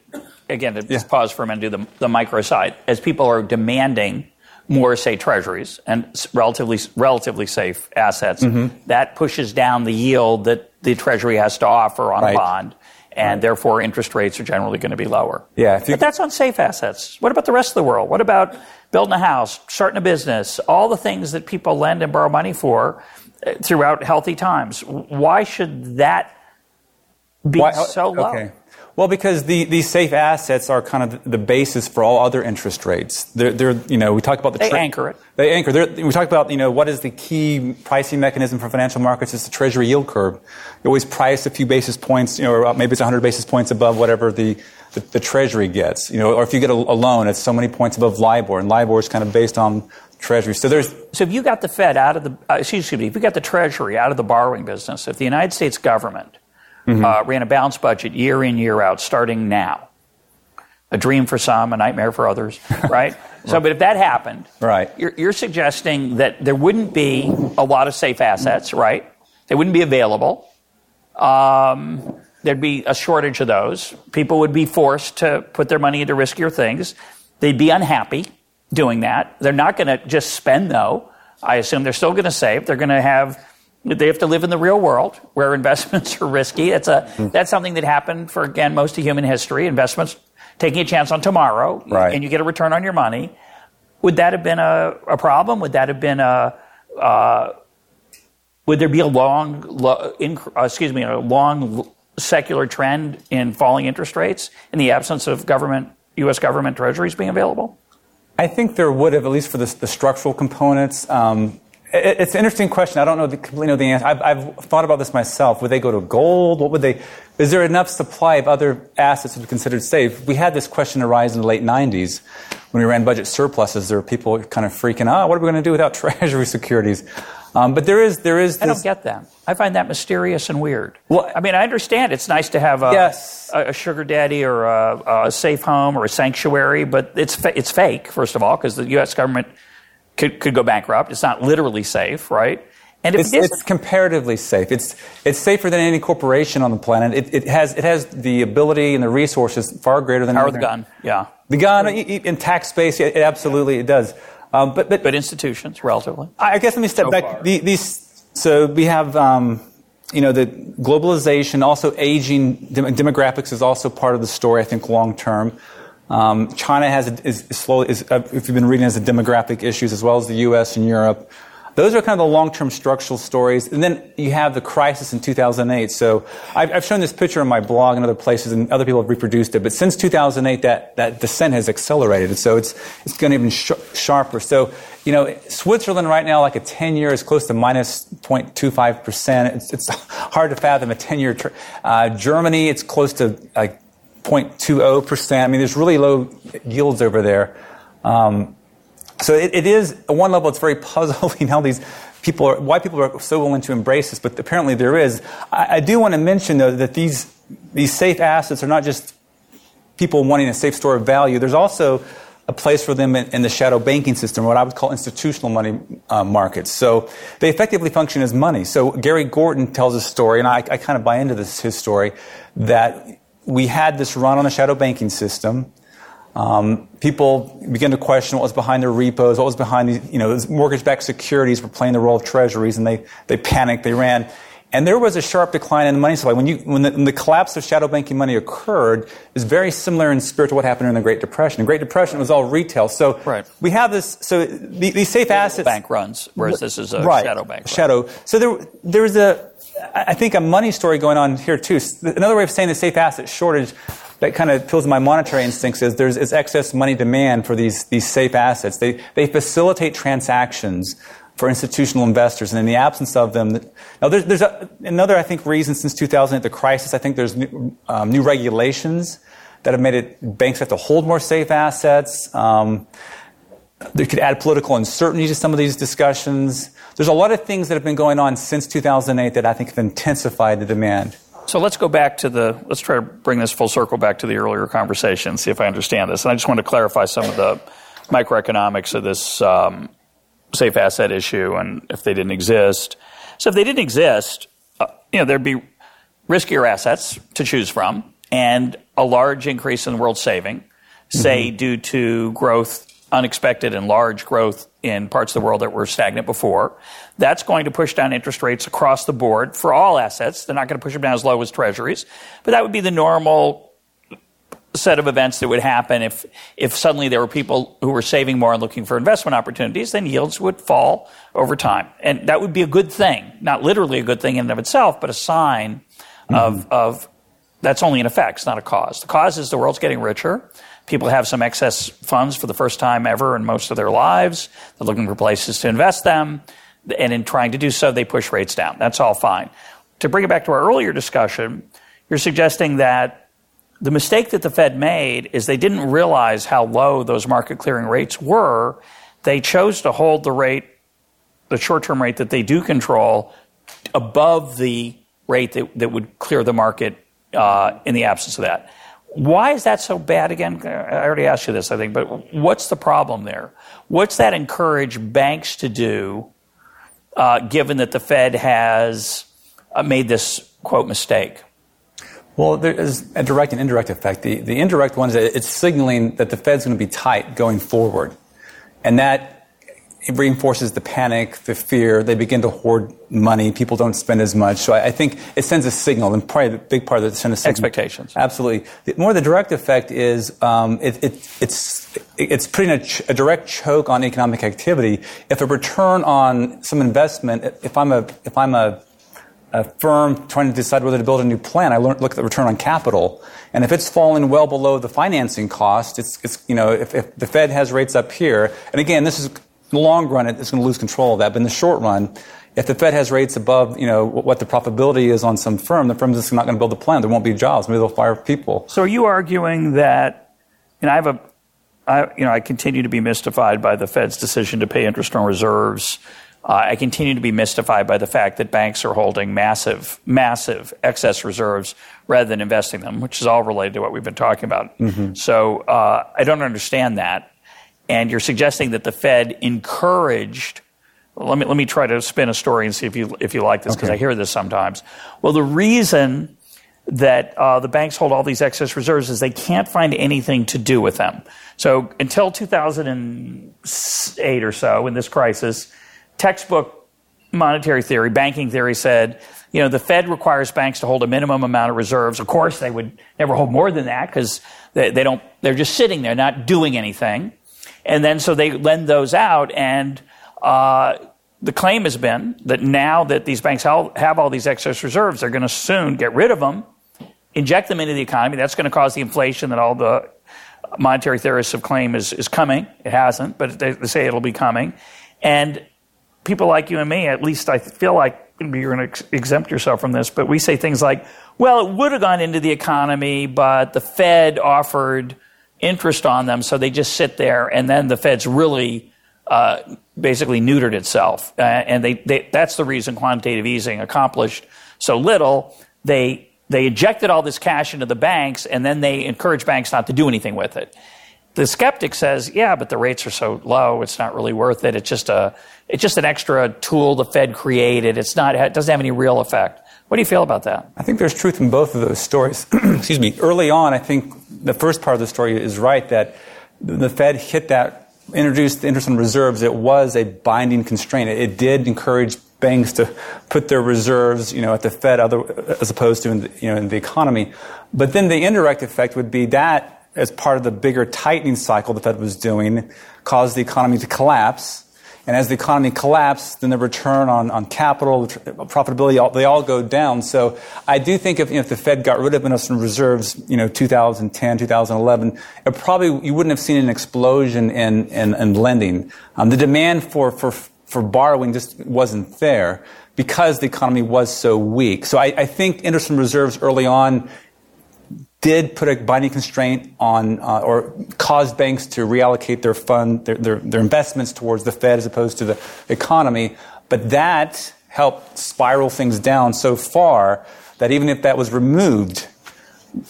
again, to just pause for a minute, do the, the micro side. As people are demanding more, say, treasuries and relatively relatively safe assets, Mm-hmm. that pushes down the yield that the treasury has to offer on Right. a bond, and therefore interest rates are generally going to be lower. Yeah, you- but that's on safe assets. What about the rest of the world? What about building a house, starting a business, all the things that people lend and borrow money for uh, throughout healthy times? Why should that be Why- so low? Okay. Well, because the, these safe assets are kind of the basis for all other interest rates. They're, they're you know, we talked about the They anchor it. They anchor. They're, we talked about, you know, what is the key pricing mechanism for financial markets? It's the Treasury yield curve. You always price a few basis points, you know, or maybe it's 100 basis points above whatever the, the, the Treasury gets. You know, or if you get a, a loan, it's so many points above LIBOR, and LIBOR is kind of based on Treasury. So there's So if you got the Fed out of the, uh, excuse me, if you got the Treasury out of the borrowing business, if the United States government Mm-hmm. uh, ran a balanced budget year in, year out, starting now, a dream for some, a nightmare for others, right? So, but if that happened, Right. you're, you're suggesting that there wouldn't be a lot of safe assets, right? They wouldn't be available. Um, there'd be a shortage of those. People would be forced to put their money into riskier things. They'd be unhappy doing that. They're not going to just spend, though. I assume they're still going to save. They're going to have. They have to live in the real world where investments are risky. That's a that's something that happened for again most of human history. Investments taking a chance on tomorrow, Right. and you get a return on your money. Would that have been a, a problem? Would that have been a uh, would there be a long, lo, inc- uh, excuse me, a long secular trend in falling interest rates in the absence of government, U.S. government treasuries being available? I think there would have, at least for the, the structural components. Um, it's an interesting question. I don't know the, completely know the answer. I've, I've thought about this myself. Would they go to gold? What would they? Is there enough supply of other assets that are considered safe? We had this question arise in the late '90s when we ran budget surpluses. There were people kind of freaking out. What are we going to do without treasury securities? Um, but there is there is. I don't get that. I find that mysterious and weird. Well- I mean, I understand it's nice to have a, Yes. a, a sugar daddy or a, a safe home or a sanctuary, but it's fa- it's fake. First of all, because the U.S. government could could go bankrupt. It's not literally safe, right? And if It's, it isn't- it's comparatively safe. It's, it's safer than any corporation on the planet. It, it, has, it has the ability and the resources far greater than power any the other- gun, yeah. The gun in tax space, it, it absolutely it does. Um, but, but But institutions, relatively. I guess let me step So back. The, these, so we have, um, you know, the globalization, also aging dem- demographics is also part of the story. I think long term. Um, China has is, is slowly, is, uh, if you've been reading, has the demographic issues as well as the U.S. and Europe. Those are kind of the long-term structural stories. And then you have the crisis in 2008. So I've, I've shown this picture in my blog and other places, and other people have reproduced it. But since 2008, that, that descent has accelerated. So it's, it's going even sh- sharper. So, you know, Switzerland right now, like a 10-year is close to minus 0.25%. It's, it's hard to fathom a 10-year. Tr- uh, Germany, it's close to like 0.20%. I mean, there's really low yields over there. Um, so it, it is, at one level, it's very puzzling how these people are, why people are so willing to embrace this, but apparently there is. I, I do want to mention, though, that these, these safe assets are not just people wanting a safe store of value. There's also a place for them in, in the shadow banking system, what I would call institutional money uh, markets. So they effectively function as money. So Gary Gorton tells a story, and I, I kind of buy into this, his story, that we had this run on the shadow banking system. Um, people began to question what was behind their repos, what was behind these, you know, mortgage-backed securities were playing the role of treasuries, and they, they panicked, they ran. And there was a sharp decline in the money supply. When, you, when, the, when the collapse of shadow banking money occurred, it's very similar in spirit to what happened during the Great Depression. The Great Depression was all retail. So Right. we have this, so the, these safe assets. Bank runs, whereas this is a right. shadow bank. run. Shadow. So there, there's a, I think, a money story going on here too. Another way of saying the safe asset shortage that kind of to my monetary instincts is there's is excess money demand for these these safe assets. They they facilitate transactions for institutional investors, and in the absence of them, now there's there's a, another I think reason since 2008 the crisis. I think there's new, um, new regulations that have made it banks have to hold more safe assets. Um, they could add political uncertainty to some of these discussions. There's a lot of things that have been going on since 2008 that I think have intensified the demand. So let's go back to the, let's try to bring this full circle back to the earlier conversation, see if I understand this. And I just want to clarify some of the microeconomics of this um, safe asset issue and if they didn't exist. So if they didn't exist, uh, you know, there'd be riskier assets to choose from and a large increase in world saving, say mm-hmm. due to growth, unexpected and large growth in parts of the world that were stagnant before. That's going to push down interest rates across the board for all assets. They're not going to push them down as low as treasuries, but that would be the normal set of events that would happen if, if suddenly there were people who were saving more and looking for investment opportunities, then yields would fall over time. And that would be a good thing, not literally a good thing in and of itself, but a sign mm-hmm. of, of that's only an effect, it's not a cause. The cause is the world's getting richer. People have some excess funds for the first time ever in most of their lives. They're looking for places to invest them. And in trying to do so, they push rates down. That's all fine. To bring it back to our earlier discussion, you're suggesting that the mistake that the Fed made is they didn't realize how low those market clearing rates were. They chose to hold the rate, the short term rate that they do control, above the rate that, that would clear the market uh, in the absence of that. Why is that so bad again? I already asked you this, I think, but what's the problem there? What's that encourage banks to do, uh, given that the Fed has uh, made this quote mistake? Well, there is a direct and indirect effect. The, the indirect one is that it's signaling that the Fed's going to be tight going forward. And that it reinforces the panic, the fear. They begin to hoard money. People don't spend as much. So I, I think it sends a signal, and probably the big part of it sends a signal. Expectations. Absolutely. The, more the direct effect is um, it, it, it's it's putting a, ch- a, direct choke on economic activity. If a return on some investment, if I'm a if I'm a a firm trying to decide whether to build a new plant, I look at the return on capital. And if it's falling well below the financing cost, it's, it's you know, if, if the Fed has rates up here, and again, this is in the long run, it's going to lose control of that. But in the short run, if the Fed has rates above, you know, what the profitability is on some firm, the firm's just not going to build a plant. There won't be jobs. Maybe they'll fire people. So are you arguing that, and I have a, I, you know, I continue to be mystified by the Fed's decision to pay interest on reserves. Uh, I continue to be mystified by the fact that banks are holding massive, massive excess reserves rather than investing them, which is all related to what we've been talking about. Mm-hmm. So uh, I don't understand that and you're suggesting that the Fed encouraged. Let me let me try to spin a story and see if you if you like this because okay. I hear this sometimes. Well, the reason that uh, the banks hold all these excess reserves is they can't find anything to do with them. So until 2008 or so, in this crisis, textbook monetary theory, banking theory said, you know, the Fed requires banks to hold a minimum amount of reserves. Of course, they would never hold more than that because they, they don't. They're just sitting there, not doing anything. And then so they lend those out and, uh, the claim has been that now that these banks have all these excess reserves, they're going to soon get rid of them, inject them into the economy. That's going to cause the inflation that all the monetary theorists have claimed is, is coming. It hasn't, but they, they say it'll be coming. And people like you and me, at least I feel like you're going to exempt yourself from this, but we say things like, well, it would have gone into the economy, but the Fed offered interest on them, so they just sit there, and then the Fed's really uh, basically neutered itself, uh, and they, they, that's the reason quantitative easing accomplished so little. They they injected all this cash into the banks, and then they encouraged banks not to do anything with it. The skeptic says, "Yeah, but the rates are so low; it's not really worth it. It's just a it's just an extra tool the Fed created. It's not it doesn't have any real effect." What do you feel about that? I think there's truth in both of those stories. Excuse me. Early on, I think the first part of the story is right that the Fed hit that, introduced the interest on reserves. It was a binding constraint. It did encourage banks to put their reserves, you know, at the Fed, other, as opposed to in the, you know in the economy. But then the indirect effect would be that, as part of the bigger tightening cycle the Fed was doing, caused the economy to collapse and as the economy collapsed, then the return on, on capital, profitability, all, they all go down. So I do think if, you know, if the Fed got rid of enough reserves, you know, 2010, 2011, it probably, you wouldn't have seen an explosion in, in, in lending. Um, the demand for, for, for borrowing just wasn't there because the economy was so weak. So I, I think interest in reserves early on did put a binding constraint on uh, or caused banks to reallocate their fund, their, their, their, investments towards the Fed as opposed to the economy. But that helped spiral things down so far that even if that was removed,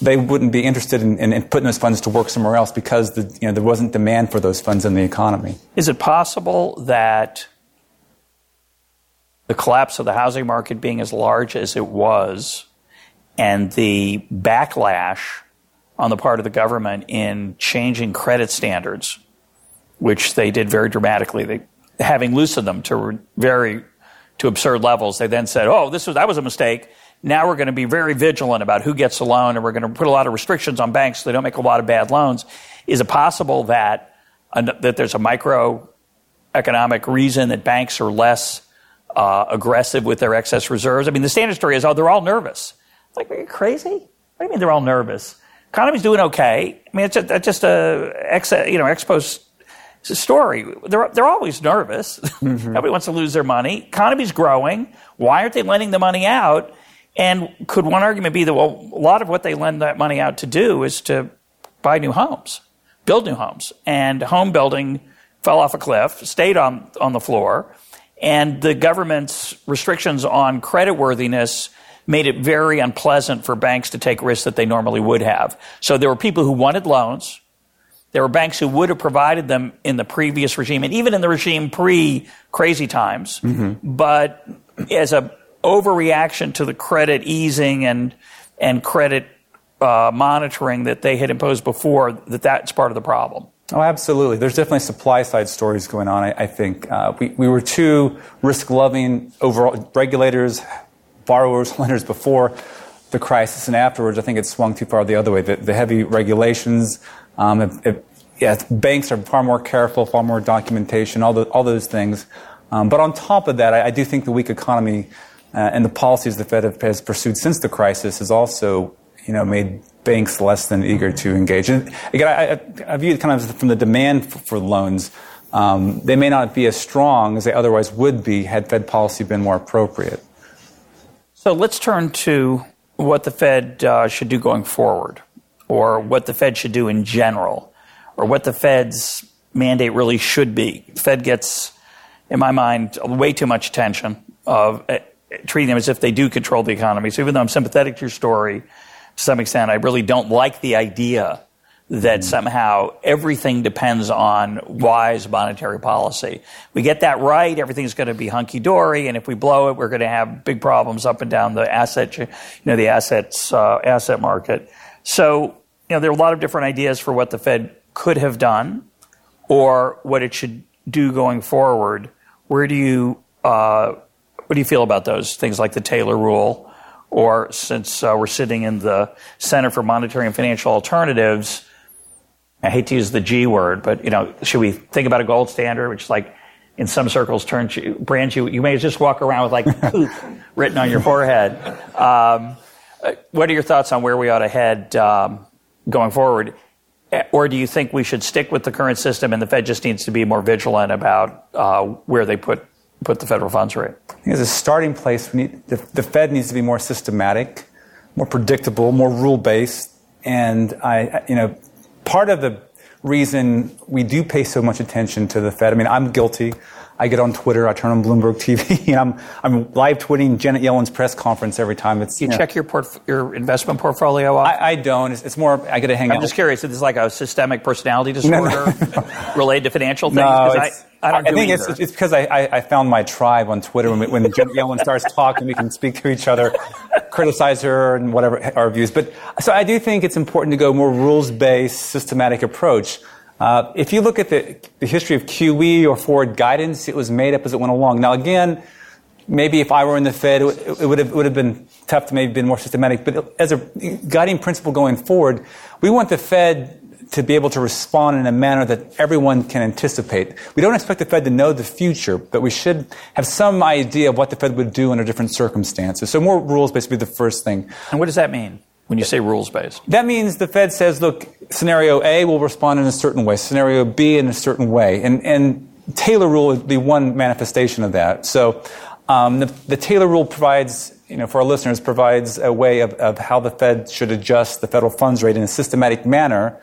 they wouldn't be interested in, in, in, putting those funds to work somewhere else because the, you know, there wasn't demand for those funds in the economy. Is it possible that the collapse of the housing market being as large as it was and the backlash on the part of the government in changing credit standards, which they did very dramatically. They, having loosened them to very to absurd levels, they then said, "Oh, this was that was a mistake." Now we're going to be very vigilant about who gets a loan, and we're going to put a lot of restrictions on banks so they don't make a lot of bad loans. Is it possible that that there's a microeconomic reason that banks are less uh, aggressive with their excess reserves? I mean, the standard story is, oh, they're all nervous. Like, are you crazy? What do you mean they're all nervous? Economy's doing okay. I mean, it's just, just a ex, you know, ex post story. They're, they're always nervous. Mm-hmm. Nobody wants to lose their money. Economy's growing. Why aren't they lending the money out? And could one argument be that, well, a lot of what they lend that money out to do is to buy new homes, build new homes. And home building fell off a cliff, stayed on, on the floor. And the government's restrictions on creditworthiness made it very unpleasant for banks to take risks that they normally would have. So there were people who wanted loans. There were banks who would have provided them in the previous regime and even in the regime pre crazy times. Mm-hmm. But as a overreaction to the credit easing and and credit uh, monitoring that they had imposed before, that that's part of the problem. Oh, absolutely. There's definitely supply side stories going on. I, I think uh, we, we were too risk loving overall regulators borrowers, lenders before the crisis and afterwards, I think it swung too far the other way. The, the heavy regulations, um, banks are far more careful, far more documentation, all, the, all those things. Um, but on top of that, I, I, do think the weak economy uh, and the policies the Fed has pursued since the crisis has also, you know, made banks less than eager to engage. And again, I, I view it kind of from the demand for, for loans. Um, they may not be as strong as they otherwise would be had Fed policy been more appropriate. So let's turn to what the Fed uh, should do going forward, or what the Fed should do in general, or what the Fed's mandate really should be. The Fed gets, in my mind, way too much attention of uh, treating them as if they do control the economy. So even though I'm sympathetic to your story, to some extent, I really don't like the idea that somehow everything depends on wise monetary policy. We get that right, everything's going to be hunky dory, and if we blow it, we're going to have big problems up and down the asset, you know, the assets uh, asset market. So, you know, there are a lot of different ideas for what the Fed could have done, or what it should do going forward. Where do you uh, what do you feel about those things like the Taylor rule? Or since uh, we're sitting in the Center for Monetary and Financial Alternatives, I hate to use the G word, but you know, should we think about a gold standard, which is like in some circles turns you, brands you, you may just walk around with like poop written on your forehead. Um, what are your thoughts on where we ought to head um, going forward? Or do you think we should stick with the current system and the Fed just needs to be more vigilant about uh, where they put put the federal funds rate? I think As a starting place, need, the, the Fed needs to be more systematic, more predictable, more rule based, and I, you know, part of the reason we do pay so much attention to the Fed, I mean, I'm guilty. I get on Twitter, I turn on Bloomberg TV, I'm, I'm live tweeting Janet Yellen's press conference every time. It's you, you check know, your port, your investment portfolio. I, I, don't. It's, it's, more I get to hang I'm out. I'm just curious. Is this like a systemic personality disorder related to financial things? No, I don't. I think it's, it's because I, I, I, found my tribe on Twitter when, when Janet Yellen starts talking, we can speak to each other, criticize her and whatever our views. But so I do think it's important to go more rules based, systematic approach. Uh, if you look at the, the history of QE or forward guidance, it was made up as it went along. Now again, maybe if I were in the Fed, it, it would have would have been tough to maybe been more systematic. But as a guiding principle going forward, we want the Fed to be able to respond in a manner that everyone can anticipate. We don't expect the Fed to know the future, but we should have some idea of what the Fed would do under different circumstances. So more rules based would be the first thing. And what does that mean? When you say rules based? That means the Fed says, look, scenario A will respond in a certain way, scenario B in a certain way. And, and Taylor rule would be one manifestation of that. So um, the, the Taylor rule provides you know, for our listeners, provides a way of, of how the Fed should adjust the federal funds rate in a systematic manner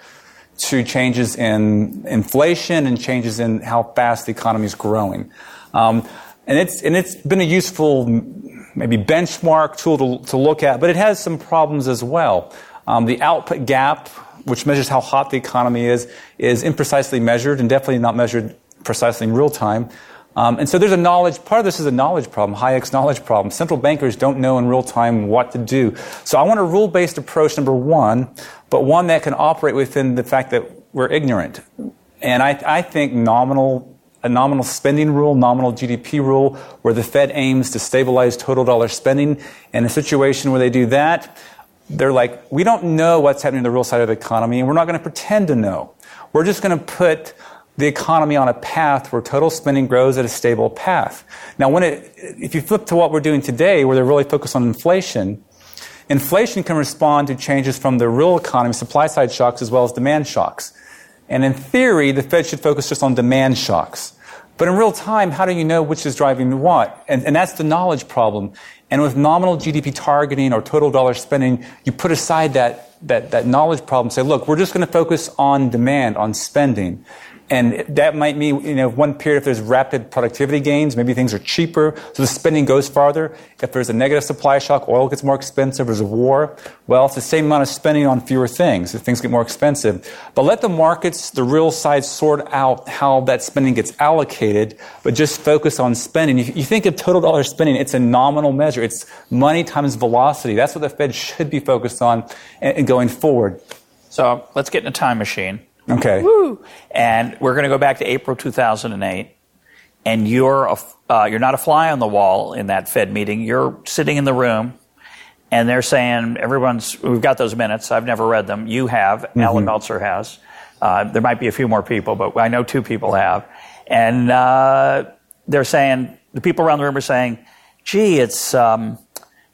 to changes in inflation and changes in how fast the economy is growing. Um, and it's and it's been a useful maybe benchmark tool to, to look at, but it has some problems as well. Um, the output gap, which measures how hot the economy is, is imprecisely measured and definitely not measured precisely in real time. Um, and so there's a knowledge, part of this is a knowledge problem, Hayek's knowledge problem. Central bankers don't know in real time what to do. So I want a rule based approach, number one, but one that can operate within the fact that we're ignorant. And I, I think nominal a nominal spending rule, nominal GDP rule, where the Fed aims to stabilize total dollar spending. In a situation where they do that, they're like, we don't know what's happening in the real side of the economy, and we're not going to pretend to know. We're just going to put the economy on a path where total spending grows at a stable path. Now, when it, if you flip to what we're doing today, where they're really focused on inflation, inflation can respond to changes from the real economy, supply side shocks, as well as demand shocks. And in theory, the Fed should focus just on demand shocks. But in real time, how do you know which is driving what? And, and that's the knowledge problem. And with nominal GDP targeting or total dollar spending, you put aside that, that, that knowledge problem, say, look, we're just going to focus on demand, on spending. And that might mean, you know, one period if there's rapid productivity gains, maybe things are cheaper, so the spending goes farther. If there's a negative supply shock, oil gets more expensive, there's a war, well, it's the same amount of spending on fewer things if things get more expensive. But let the markets, the real side, sort out how that spending gets allocated, but just focus on spending. If you think of total dollar spending, it's a nominal measure. It's money times velocity. That's what the Fed should be focused on going forward. So let's get in a time machine. Okay. Woo! And we're going to go back to April 2008. And you're, a, uh, you're not a fly on the wall in that Fed meeting. You're sitting in the room and they're saying, everyone's, we've got those minutes. I've never read them. You have. Mm-hmm. Allan Meltzer has. Uh, there might be a few more people, but I know two people have. And uh, they're saying, the people around the room are saying, gee, it's, um,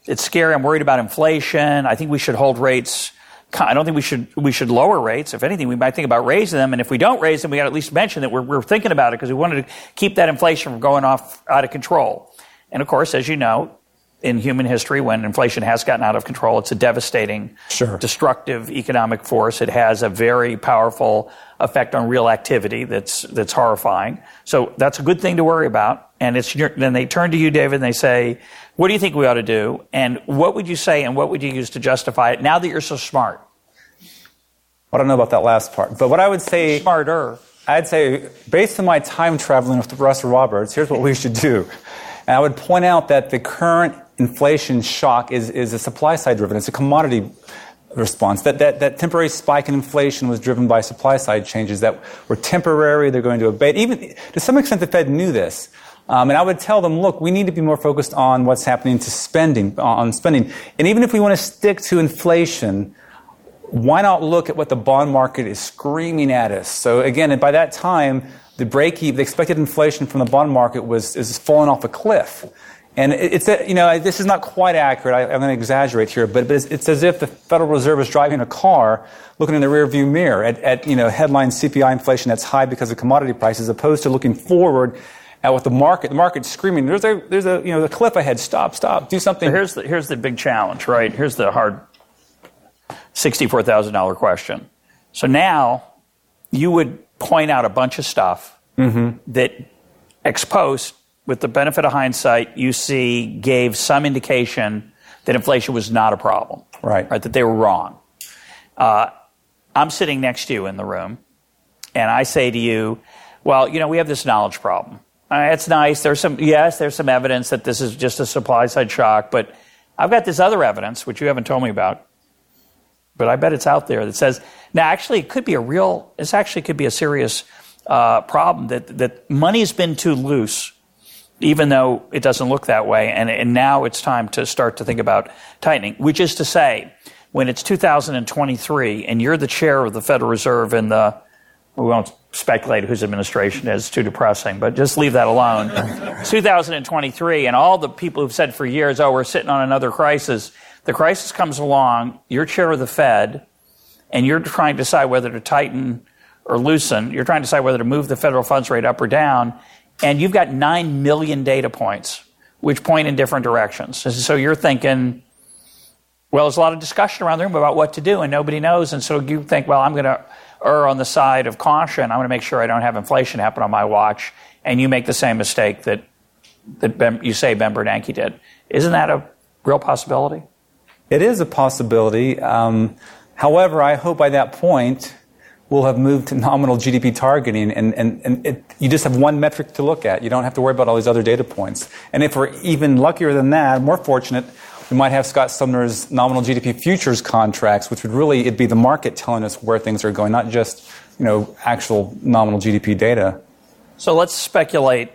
it's scary. I'm worried about inflation. I think we should hold rates I don't think we should we should lower rates. If anything, we might think about raising them. And if we don't raise them, we got to at least mention that we're, we're thinking about it because we wanted to keep that inflation from going off out of control. And of course, as you know, in human history, when inflation has gotten out of control, it's a devastating, sure. destructive economic force. It has a very powerful effect on real activity that's that's horrifying. So that's a good thing to worry about. And it's then they turn to you, David, and they say, what do you think we ought to do? And what would you say and what would you use to justify it now that you're so smart? I don't know about that last part, but what I would say. Smarter. I'd say, based on my time traveling with Russell Roberts, here's what we should do. And I would point out that the current inflation shock is, is a supply side driven, it's a commodity response. That, that, that temporary spike in inflation was driven by supply side changes that were temporary, they're going to abate. Even to some extent, the Fed knew this. Um, and I would tell them, look, we need to be more focused on what's happening to spending, on spending. And even if we want to stick to inflation, why not look at what the bond market is screaming at us? So again, by that time, the break even, the expected inflation from the bond market was is falling off a cliff. And it's, you know, this is not quite accurate. I, am going to exaggerate here, but, but it's, it's, as if the Federal Reserve is driving a car looking in the rearview mirror at, at, you know, headline CPI inflation that's high because of commodity prices, opposed to looking forward at what the market, the market's screaming, there's a, there's a, you know, the cliff ahead. Stop, stop, do something. So here's the, here's the big challenge, right? Here's the hard $64,000 question. So now you would point out a bunch of stuff mm-hmm. that ex post, with the benefit of hindsight, you see gave some indication that inflation was not a problem. Right. Right, that they were wrong. Uh, I'm sitting next to you in the room, and I say to you, well, you know, we have this knowledge problem. Uh, it's nice. There's some, yes, there's some evidence that this is just a supply side shock, but I've got this other evidence, which you haven't told me about, but I bet it's out there that says, now actually it could be a real, this actually could be a serious uh, problem that, that money's been too loose, even though it doesn't look that way. And, and now it's time to start to think about tightening, which is to say, when it's 2023 and you're the chair of the Federal Reserve and the, we won't speculate whose administration is too depressing, but just leave that alone. 2023, and all the people who've said for years, oh, we're sitting on another crisis. The crisis comes along, you're chair of the Fed, and you're trying to decide whether to tighten or loosen. You're trying to decide whether to move the federal funds rate up or down, and you've got 9 million data points which point in different directions. So you're thinking, well, there's a lot of discussion around the room about what to do, and nobody knows. And so you think, well, I'm going to err on the side of caution. I want to make sure I don't have inflation happen on my watch. And you make the same mistake that, that ben, you say Ben Bernanke did. Isn't that a real possibility? It is a possibility. Um, however, I hope by that point we'll have moved to nominal GDP targeting, and, and, and it, you just have one metric to look at. You don't have to worry about all these other data points. And if we're even luckier than that, more fortunate, we might have Scott Sumner's nominal GDP futures contracts, which would really it'd be the market telling us where things are going, not just you know actual nominal GDP data. So let's speculate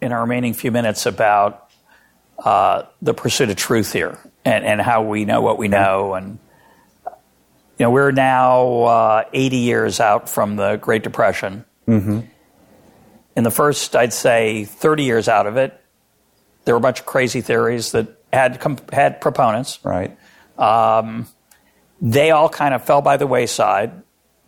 in our remaining few minutes about uh, the pursuit of truth here and, and how we know what we know and you know, we're now uh, 80 years out from the Great Depression. Mm-hmm. In the first, I'd say, 30 years out of it, there were a bunch of crazy theories that had had proponents. Right. Um, they all kind of fell by the wayside,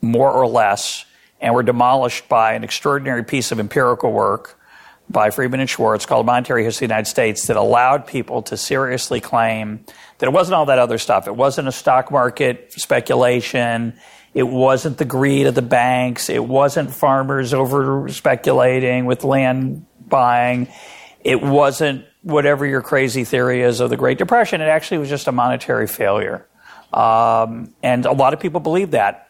more or less, and were demolished by an extraordinary piece of empirical work by Friedman and Schwartz called Monetary History of the United States that allowed people to seriously claim that it wasn't all that other stuff. It wasn't a stock market speculation. It wasn't the greed of the banks. It wasn't farmers over speculating with land buying. It wasn't whatever your crazy theory is of the Great Depression. It actually was just a monetary failure. Um, and a lot of people believe that.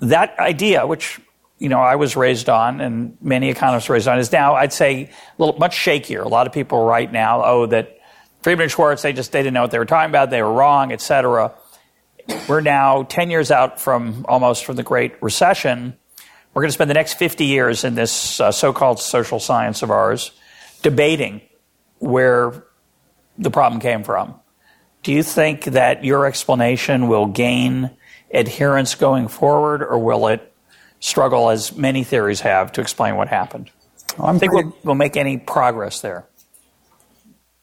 That idea, which you know, I was raised on, and many economists raised on, is now I'd say a little much shakier. A lot of people right now, oh, that Friedman and Schwartz, they just they didn't know what they were talking about, they were wrong, etc. We're now 10 years out from almost from the Great Recession. We're going to spend the next 50 years in this uh, so-called social science of ours debating where the problem came from. Do you think that your explanation will gain adherence going forward, or will it struggle, as many theories have, to explain what happened. Well, I think pretty, we'll, we'll, make any progress there.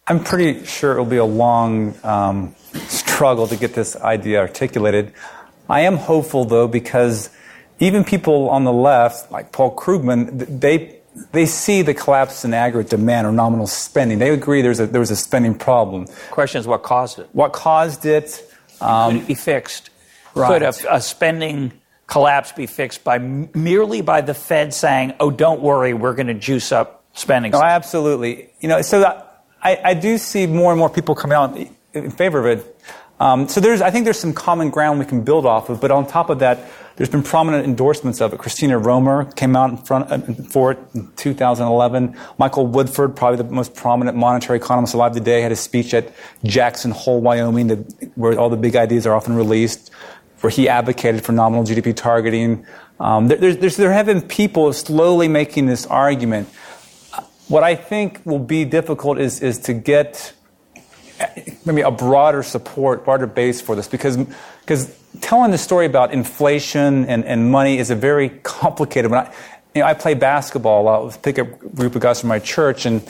I'm pretty sure it'll be a long um, struggle to get this idea articulated. I am hopeful, though, because even people on the left, like Paul Krugman, they they see the collapse in aggregate demand or nominal spending. They agree there's a there was a spending problem. Question is what caused it. What caused it? Um, Could it be fixed? Right. Could a, a spending collapse be fixed by merely by the Fed saying, "Oh, don't worry, we're going to juice up spending." No, absolutely. You know, so I, I do see more and more people coming out in favor of it. Um, so there's, I think there's some common ground we can build off of. But on top of that, there's been prominent endorsements of it. Christina Romer came out in front uh, for it in 2011. Michael Woodford, probably the most prominent monetary economist alive today, had a speech at Jackson Hole, Wyoming, where all the big ideas are often released where he advocated for nominal GDP targeting. Um, there, there have been people slowly making this argument. What I think will be difficult is, is to get maybe a broader support, broader base for this, because because telling the story about inflation and, and money is a very complicated one. I, you know, I play basketball a lot with a pickup group of guys from my church, and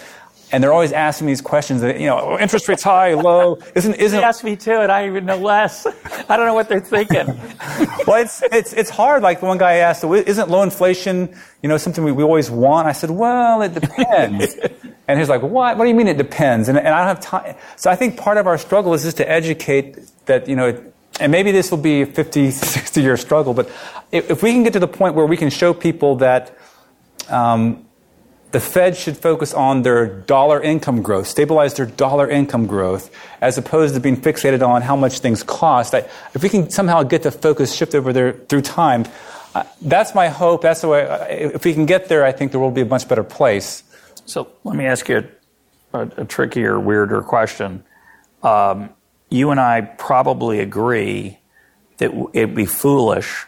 and they're always asking me these questions. That, you know, interest rates high, low. Isn't isn't? They ask me too, and I even know less. I don't know what they're thinking. well, it's it's it's hard. Like the one guy asked, "Isn't low inflation, you know, something we, we always want?" I said, "Well, it depends." And he's like, "What? What do you mean it depends?" And, and I don't have time. So I think part of our struggle is just to educate that you know. And maybe this will be a 50, 60 year struggle, but if, if we can get to the point where we can show people that um, the Fed should focus on their dollar income growth, stabilize their dollar income growth, as opposed to being fixated on how much things cost. I, if we can somehow get the focus shift over there through time, uh, that's my hope. That's the way. Uh, if we can get there, I think there will be a much better place. So let me ask you a, a, trickier, weirder question. Um, you and I probably agree that it'd be foolish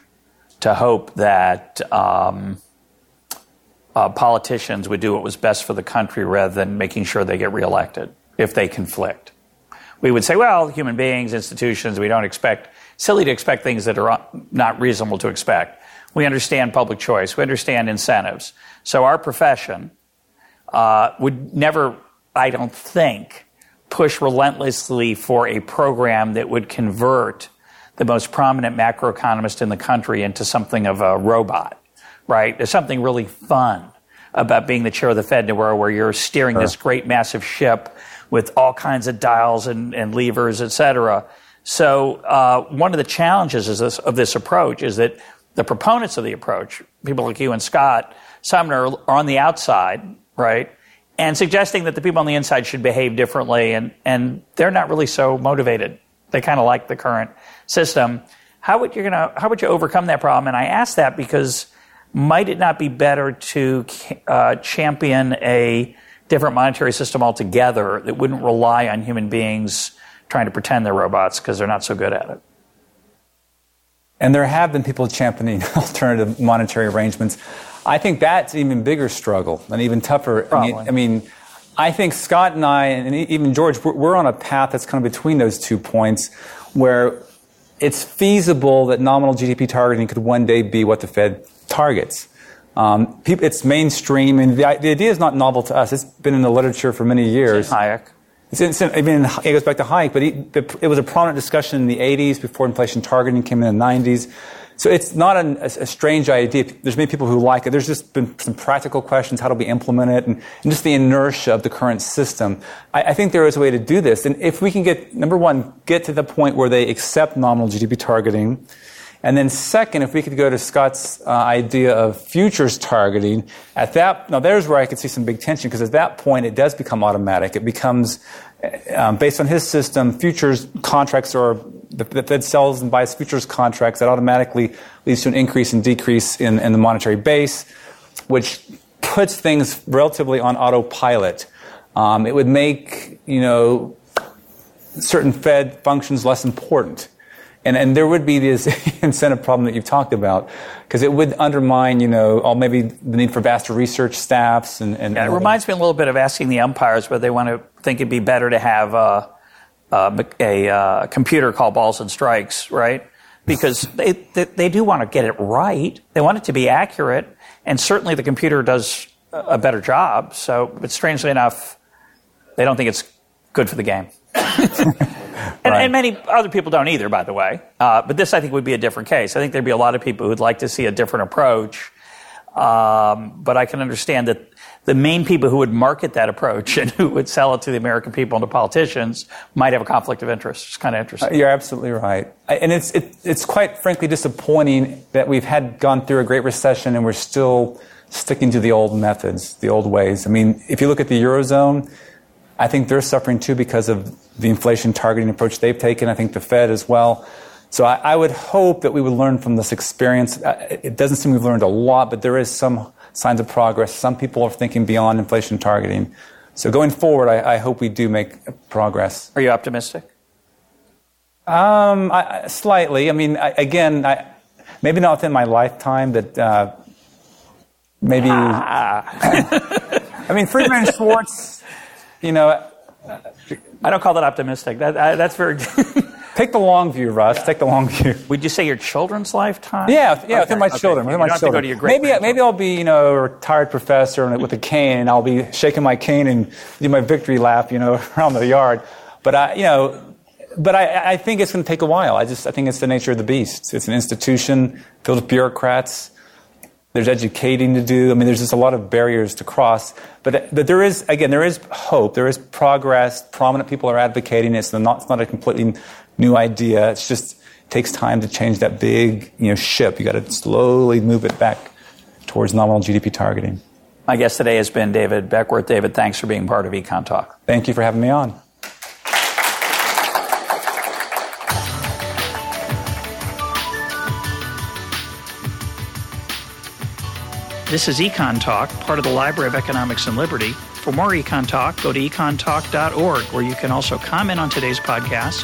to hope that. Um, uh, politicians would do what was best for the country rather than making sure they get reelected if they conflict. We would say, well, human beings, institutions, we don't expect, silly to expect things that are not reasonable to expect. We understand public choice, we understand incentives. So our profession uh, would never, I don't think, push relentlessly for a program that would convert the most prominent macroeconomist in the country into something of a robot right? There's something really fun about being the chair of the Fed where, where you're steering sure. this great massive ship with all kinds of dials and, and levers, et cetera. So uh, one of the challenges this, of this approach is that the proponents of the approach, people like you and Scott Sumner, are on the outside, right? And suggesting that the people on the inside should behave differently, and, and they're not really so motivated. They kind of like the current system. how would you gonna how would you overcome that problem? And I ask that because might it not be better to uh, champion a different monetary system altogether that wouldn't rely on human beings trying to pretend they're robots because they're not so good at it? And there have been people championing alternative monetary arrangements. I think that's an even bigger struggle, and even tougher. I mean, I mean, I think Scott and I, and even George, we're on a path that's kind of between those two points where it's feasible that nominal GDP targeting could one day be what the Fed targets. Um, it's mainstream, and the, the, idea is not novel to us. It's been in the literature for many years. Hayek. It's, it's, I mean, it goes back to Hayek, but he, it was a prominent discussion in the 80s before inflation targeting came in the 90s. So it's not an, a, a, strange idea. There's many people who like it. There's just been some practical questions. How do we implement it? And, and just the inertia of the current system. I, I, think there is a way to do this. And if we can get, number one, get to the point where they accept nominal GDP targeting, and then second, if we could go to Scott's uh, idea of futures targeting, at that, now there's where I could see some big tension, because at that point it does become automatic. It becomes, um, based on his system, futures contracts are the, the Fed sells and buys futures contracts that automatically leads to an increase and decrease in, in the monetary base, which puts things relatively on autopilot. Um, it would make, you know, certain Fed functions less important. And, and there would be this incentive problem that you've talked about, because it would undermine, you know, all maybe the need for vaster research staffs. And, and, yeah, it reminds me a little bit of asking the umpires whether they want to think it'd be better to have uh, uh, a uh, computer call balls and strikes, right? Because they, they, they do want to get it right. They want it to be accurate, and certainly the computer does a better job. So, but strangely enough, they don't think it's good for the game. and, right. and, many other people don't either, by the way. Uh, but this, I think, would be a different case. I think there'd be a lot of people who'd like to see a different approach. Um, but I can understand that the main people who would market that approach and who would sell it to the American people and to politicians might have a conflict of interest. It's kind of interesting. Uh, you're absolutely right. And it's, it, it's quite frankly disappointing that we've had gone through a great recession and we're still sticking to the old methods, the old ways. I mean, if you look at the Eurozone, I think they're suffering too because of the inflation targeting approach they've taken. I think the Fed as well. So I, I would hope that we would learn from this experience. Uh, it doesn't seem we've learned a lot, but there is some signs of progress. Some people are thinking beyond inflation targeting. So going forward, I, I hope we do make progress. Are you optimistic? Um, I, slightly. I mean, I, again, I, maybe not within my lifetime, but uh, maybe. Ah. I mean, Friedman Schwartz, you know. I don't call that optimistic. That, that's very. Take the long view, Russ. Take the long view. Would you say your children's lifetime? Yeah, yeah, okay. within my okay. children. Within my children. maybe, maybe I'll be, you know, a retired professor with a cane, and I'll be shaking my cane and do my victory lap, you know, around the yard. But I, you know, but I, I think it's going to take a while. I just, I think it's the nature of the beast. It's an institution filled with bureaucrats. There's educating to do. I mean, there's just a lot of barriers to cross. But, but there is, again, there is hope. There is progress. Prominent people are advocating it. It's not, it's not a completely new idea. It's just takes time to change that big you know ship. You got to slowly move it back towards nominal GDP targeting. My guest today has been David Beckworth. David, thanks for being part of Econ Talk. Thank you for having me on. This is Econ Talk, part of the Library of Economics and Liberty. For more Econ Talk, go to econtalk.org, where you can also comment on today's podcast